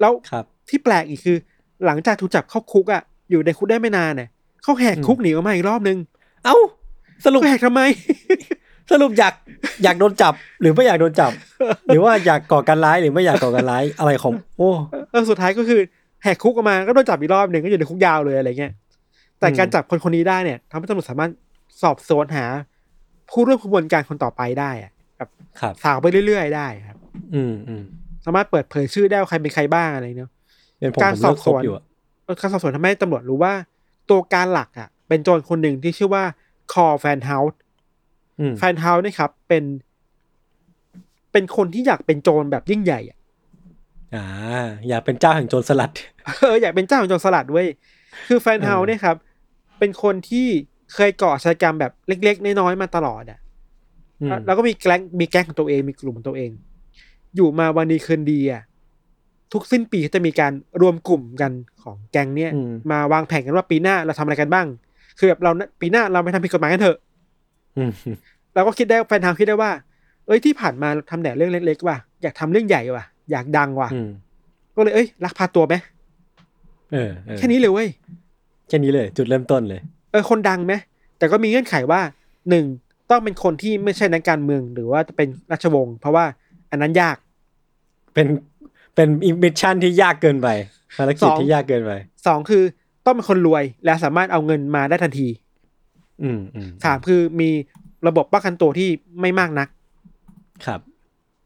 แล้วครับที่แปลกอีกคือ หลังจากถูกจับเข้าคุกอะอยู่ในคุกได้ไม่นานเนี่ยเขาแหกคุกหนีออกมาอีกรอบนึง เอ้า สรุปเขาแหกทำไม สรุปอยากอยากโดนจับ หรือไม่อยากโดนจับ หรือว่าอยากก่อการร้ายหรือไม่อยากก่อการร้ายอะไรของ โอ้เออสุดท้ายก็คือแหกคุกออกมาก็โดนจับอีกรอบหนึ่งก็อยู่ในคุกยาวเลยอะไรเงี้ยแต่อืมการจับคนคนนี้ได้เนี่ยทำให้ตำรวจสามารถสอบสวนหา ผู้ร่วมขบวนการคนต่อไปได้อะแบบครับสาวไปเรื่อยๆได้ครับ อืมอืมสามารถเปิดเผยชื่อได้ว่าใครเป็นใครบ้างอะไรเนาะ เป็นผมการผมสอเลิบกสควนบอยู่อะเออการสอบสวนทำให้ตำรวจรู้ว่า ตัวการหลักอะ เป็นโจรคนหนึ่งที่ชื่อว่าคอแฟนเฮาส์อืมแฟนเฮาส์นี่ครับ เป็น เป็นคนที่อยากเป็นโจรแบบยิ่งใหญ่อะอ่า อยากเป็นเจ้าแห่งโจรสลัดเอออยากเป็นเจ้าของโจรสลัดเว้ยคือแฟนเฮาส์อะเนี่ยครับ เป็นคนที่เคยก่ออาชญากรรมแบบเล็ก ๆ น้อยๆมาตลอดอะอืมแล้วก็มีแก๊งมีแก๊งของตัวเองมีกลุ่มของตัวเอง อยู่มาวันดีคืนดีอะ ทุกสิ้นปีเขาจะมีการรวมกลุ่มกันของแก๊งเนี่ยอืมมาวางแผนกันว่าปีหน้าเราทำอะไรกันบ้าง คือแบบเราปีหน้าเราไม่ทำผิดกฎหมายกันเถอะอืมเราก็คิดได้แฟนทางคิดได้ว่า เอ้ยที่ผ่านมาเราทำแต่เรื่องเล็กๆว่ะอยากทำเรื่องใหญ่ว่ะ อยากดังว่ะอืมก็เลยเอ้ยลักพาตัวไหมเออเออแค่นี้เลยเว้ยแค่นี้เลย จุดเริ่มต้นเลยเออคนดังไหมแต่ก็มีเงื่อนไขว่าหนึ่งต้องเป็นคนที่ไม่ใช่นักการเมืองหรือว่าจะเป็นราชวงศ์เพราะว่าอันนั้นยาก เป็น เป็น mission ที่ยากเกินไปภารกิจสองที่ยากเกินไปสองคือต้องเป็นคนรวยและสามารถเอาเงินมาได้ทันทีอืมอืมสามคือมีระบบป้องกันตัวที่ไม่มากนัก ครับ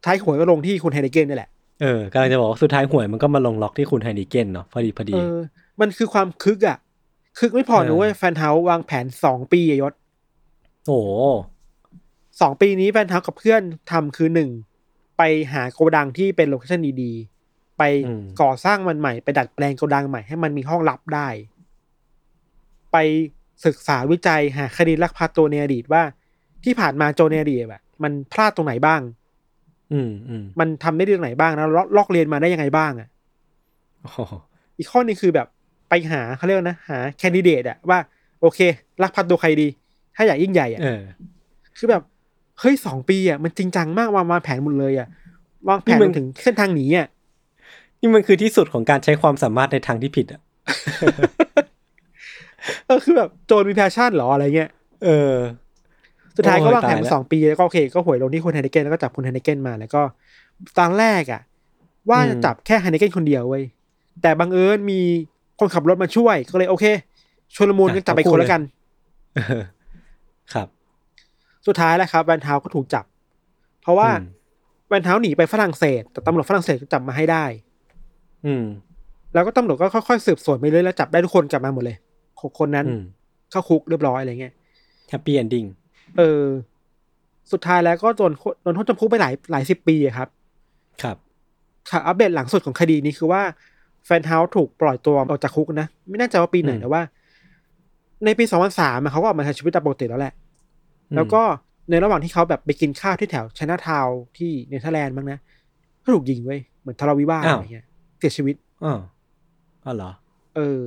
ท้ายหวยก็ลงที่คุณไฮเดเกนนี่แหละ เออกำลังจะบอกว่าสุดท้ายหวยมันก็มาลงล็อกที่คุณไฮเนเกนเนาะพอดีพอดี เออ มันคือความคึกอะ คึกไม่พอเออนะเว้ยแฟนเฮาส์วางแผนสองปีอะยศ โอ้โหสองปีนี้แฟนเฮาส์กับเพื่อนทำคือหนึ่งไปหาโกดังที่เป็นโลเคชั่นดีๆ ไปก่อสร้างมันใหม่ ไปดัดแปลงโกดังใหม่ให้มันมีห้องลับได้ ไปศึกษาวิจัยหาคดีลักพาตัวในอดีตว่า ที่ผ่านมาโจรในอดีตแบบมันพลาดตรงไหนบ้าง อืมอืมมันทำได้เรื่องไหนบ้างแล้วลอกลอกเรียนมาได้ยังไงบ้างอะโอ้โหอีกข้อหนึงคือแบบไปหาเขาเรียกว่านะหา candidate อะว่า โอเค ลักพาตัวใครดี ถ้าอยากยิ่งใหญ่อะเออคือแบบเฮ้ยสองปีอะมันจริงจังมากวางวางแผนหมดเลยอะวางแผนนี่มันถึงเส้นทางหนีอะ นี่มันคือที่สุดของการใช้ความสามารถในทางที่ผิดอะเออคือแบบโจรมี passion เหรออะไรเงี้ย เออ สุดท้ายก็โอ้ยวางแผนตายมาแล้วสองปีแล้วก็โอเค ก็หวยลงที่คุณไฮเนเกนแล้วก็จับคุณไฮเนเกนมาแล้วก็ ตอนแรกอะว่าจะจับแค่ไฮเนเกนคนเดียวเว้ย แต่บังเอิญมีคนขับรถมาช่วย ก็เลยโอเคชวนละมุนก็จับไปคนแล้วกันเออครับ สุดท้ายแล้วครับแวนเทาก็ถูกจับ เพราะว่าอืมแวนเทาหนีไปฝรั่งเศส แต่ตำรวจฝรั่งเศสก็จับมาให้ได้ อืม แล้วก็ตำรวจก็ค่อยๆสืบสวนไปเรื่อยแล้วจับได้ทุกคนกลับมาหมดเลยหกคนนั้นอืมเข้าคุกเรียบร้อยอะไรเงี้ย happy ending เออ สุดท้ายแล้วก็โดนโดนโทษจำคุกไปหลายหลายสิบปีอะครับ ครับข่าวอัปเดตหลังสุดของคดีนี้คือว่าแฟนเฮาส์ถูกปล่อยตัวออกจากคุกนะ ไม่แน่ใจว่าปีไหนอืมแต่ว่า ในปีสองพันสามเขาก็ออกมาใช้ชีวิตตามปกติแล้วแหละ แล้วก็ในระหว่างที่เขาแบบไปกินข้าวที่แถวชนะทาวที่เนเธอร์แลนด์บ้างนะก็ถูกยิงเว้ยเหมือนทะเลาะวิวาทอะไรเงี้ย เสียชีวิตอ๋ออ๋อเหรอ เออ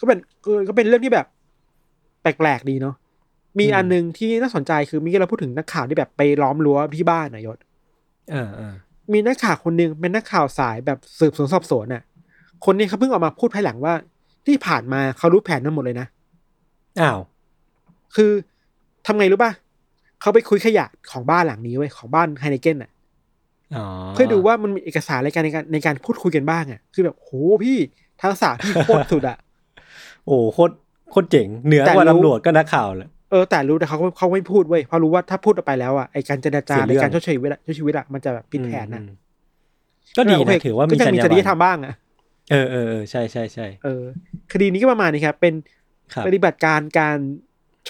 ก็เป็นก็ก็เป็นเรื่องที่แบบ แปลกๆดีเนาะมีอืมอันหนึงที่น่าสนใจคือมีเราพูดถึงนักข่าวที่แบบไปล้อมรั้วที่บ้านนายศเออเออมีนักข่าวคนหนึ่งเป็นนักข่าวสายแบบสืบสวนสอบสวนน่ะ คนนี้เขาเพิ่งออกมาพูดภายหลังว่า ที่ผ่านมาเขารู้แผนนั้นหมดเลยนะอ้าวคือทำไงรู้ป่ะเขาไปคุยขยะของบ้านหลังนี้เว้ยของบ้านไฮเนเกนน่ะอ๋อ เพื่อดูว่ามันมีเอกสารอะไรกันในการในการพูดคุยกันบ้างอะ คือแบบโหพี่ทักษะพี่โคตรสุดอะ โอ้โคตรโคตรเจ๋งเหนือแต่กว่ารู้ตำรวจก็นักข่าวแหละเออแต่รู้แต่เขาเขาไม่พูดเว้ยเพราะรู้ว่าถ้าพูดออกไปแล้วอะไอการเจรจาเสียเรื่ในองการช่วยชีวิตอะช่วยชีวิตอะมันจะแบบผิดแผนนะอืมก็ดีโเคนะถือว่ามีก็ยังจรรมียาจริยธรบรรรมบ้างอะเออเออเออใช่ใช่ใช่เออ คดีนี้ก็ประมาณนี้ครับเป็นครับปฏิบัติการการ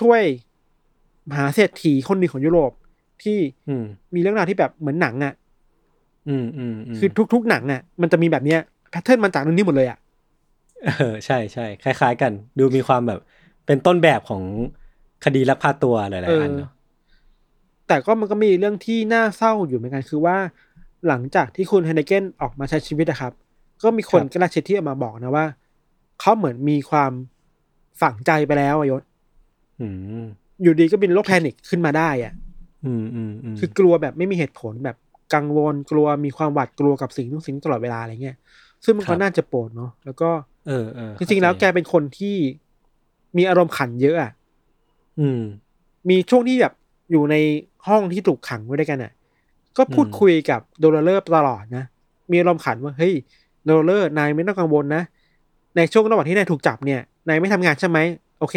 ช่วยมหาเศรษฐีคนหนึ่งของยุโรปที่อืมมีเรื่องราวที่แบบเหมือนหนังอะ อืมอืมมคือทุก ๆ หนังอะมันจะมีแบบเนี้ย pattern มันจากเรื่องนี้หมดเลยอะเออใช่ใช่คล้าย ๆ กัน ดูมีความแบบ เป็นต้นแบบของคดีลักพาตัวหลายเอๆออันเนาะแต่ก็มันก็มีเรื่องที่น่าเศร้าอยู่เหมือนกันคือว่า หลังจากที่คุณไฮเนเกนออกมาใช้ชีวิตนะครับ ก็มีคนกระดาษเช็ดที่ออกมาบอกนะว่าเขาเหมือนมีความฝังใจไปแล้วอะยศอืมอยู่ดีก็เป็นโรค panic ขึ้นมาได้อะ อืมอืมอืมคือกลัวแบบไม่มีเหตุผลแบบ กังวลกลัวมีความหวาดกลัวกับสิ่งทุกสิ่งตลอดเวลาอะไรเงี้ยซึ่งมันก็น่าจะโปรดเนาะแล้วก็เออเออจริงๆแล้วแกเป็นคนที่มีอารมณ์ขันเยอะอะอืม มีช่วงที่แบบอยู่ในห้องที่ถูกขังไว้ด้วยกันอะ ก็พูดอืมคุยกับโดลเลอร์ตลอดนะ มีอารมณ์ขันว่าเฮ้ยโดลเลอร์นายไม่ต้องกังวลนะ ในช่วงระหว่างที่นายถูกจับเนี่ยนายไม่ทำงานใช่ไหมโอเค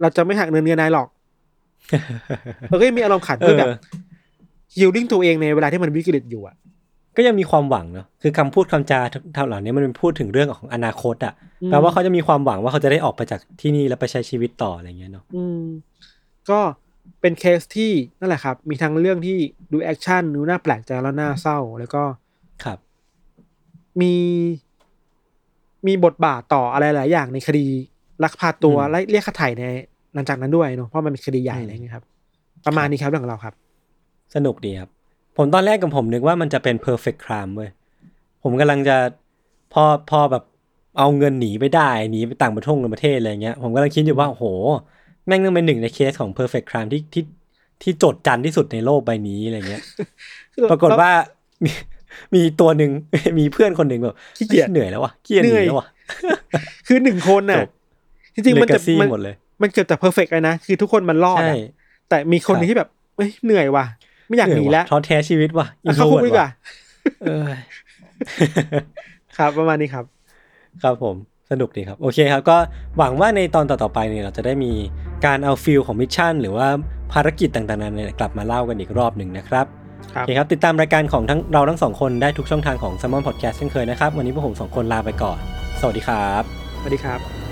เราจะไม่หักเงินเดือนนายหรอกเออก็ยังมีอารมณ์ขันเพื่อแบบเออ healing ตัวเองในเวลาที่มันวิกฤตอยู่อะก็ยังมีความหวังเนาะคือคำพูดคำจาเท่าเหล่านี้มันเป็นพูดถึงเรื่องของอนาคตอะอืมแปลว่าเขาจะมีความหวังว่าเขาจะได้ออกไปจากที่นี่แล้วไปใช้ชีวิตต่ออะไรเงี้ยเนาะอืมก็เป็นเคสที่นั่นแหละครับ มีทั้งเรื่องที่ดู action ดูน่าแปลกใจแล้วน่าเศร้าแล้วก็ครับ มีมีบทบาทต่ออะไรหลายอย่างในคดีลักพาตัวอืมและเรียกค่าไถ่ในหลังจากนั้นด้วยเนาะเพราะมันเป็นคดีใหญ่อืมอะไรเงี้ยครับ ประมาณนี้ครับเรื่องของเราครับ สนุกดีครับ ผมตอนแรกกับผมนึกว่ามันจะเป็น perfect crime เว้ยผมกำลังจะพอพอแบบเอาเงินหนีไปได้หนีไปต่างประเทศต่างประเทศอะไรเงี้ยผมกำลังคิดอยู่ว่าโอ้โห แม่งต้องเป็นหนึ่งในเคสของ perfect crime ที่ที่ที่โจดจันที่สุดในโลกใบนี้อะไรเงี้ย ปรากฏว่ามีมีตัวหนึ่งมีเพื่อนคนหนึ่งแบบขี้เกียจเหนื่อยแล้ววะขี้เกียจหเหนื่นีอยแล้ววะคือหนึ่งคนน่ะจบจริงๆมันจะ legacy มันหมดเลย มันเกือบจะ perfect เลยนะ คือทุกคนมันรอดใช่อะแต่มีคนหนึงที่แบบเอ้ยเหนื่อยว่ะ ไม่อยากหนีแล้วท้อแท้ชีวิตว่ะอะเข้าคุก introvert ดีกว่าว่ะเออครับประมาณนี้ครับ ครับผมสนุกดีครับโอเคครับก็หวังว่าในตอนต่อๆไปเนี่ยเราจะได้มีการเอา feel ของ mission หรือว่าภารกิจต่างๆนั้นเนี่ยกลับมาเล่ากันอีกรอบหนึ่งนะครับครับโอเคครับติดตามรายการของทั้งเราทั้งสองคนได้ทุกช่องทางของ s ซ m o n Podcast เช่นเคยนะครับ วันนี้พวกผมสองคนลาไปก่อน สวัสดีครับ สวัสดีครับ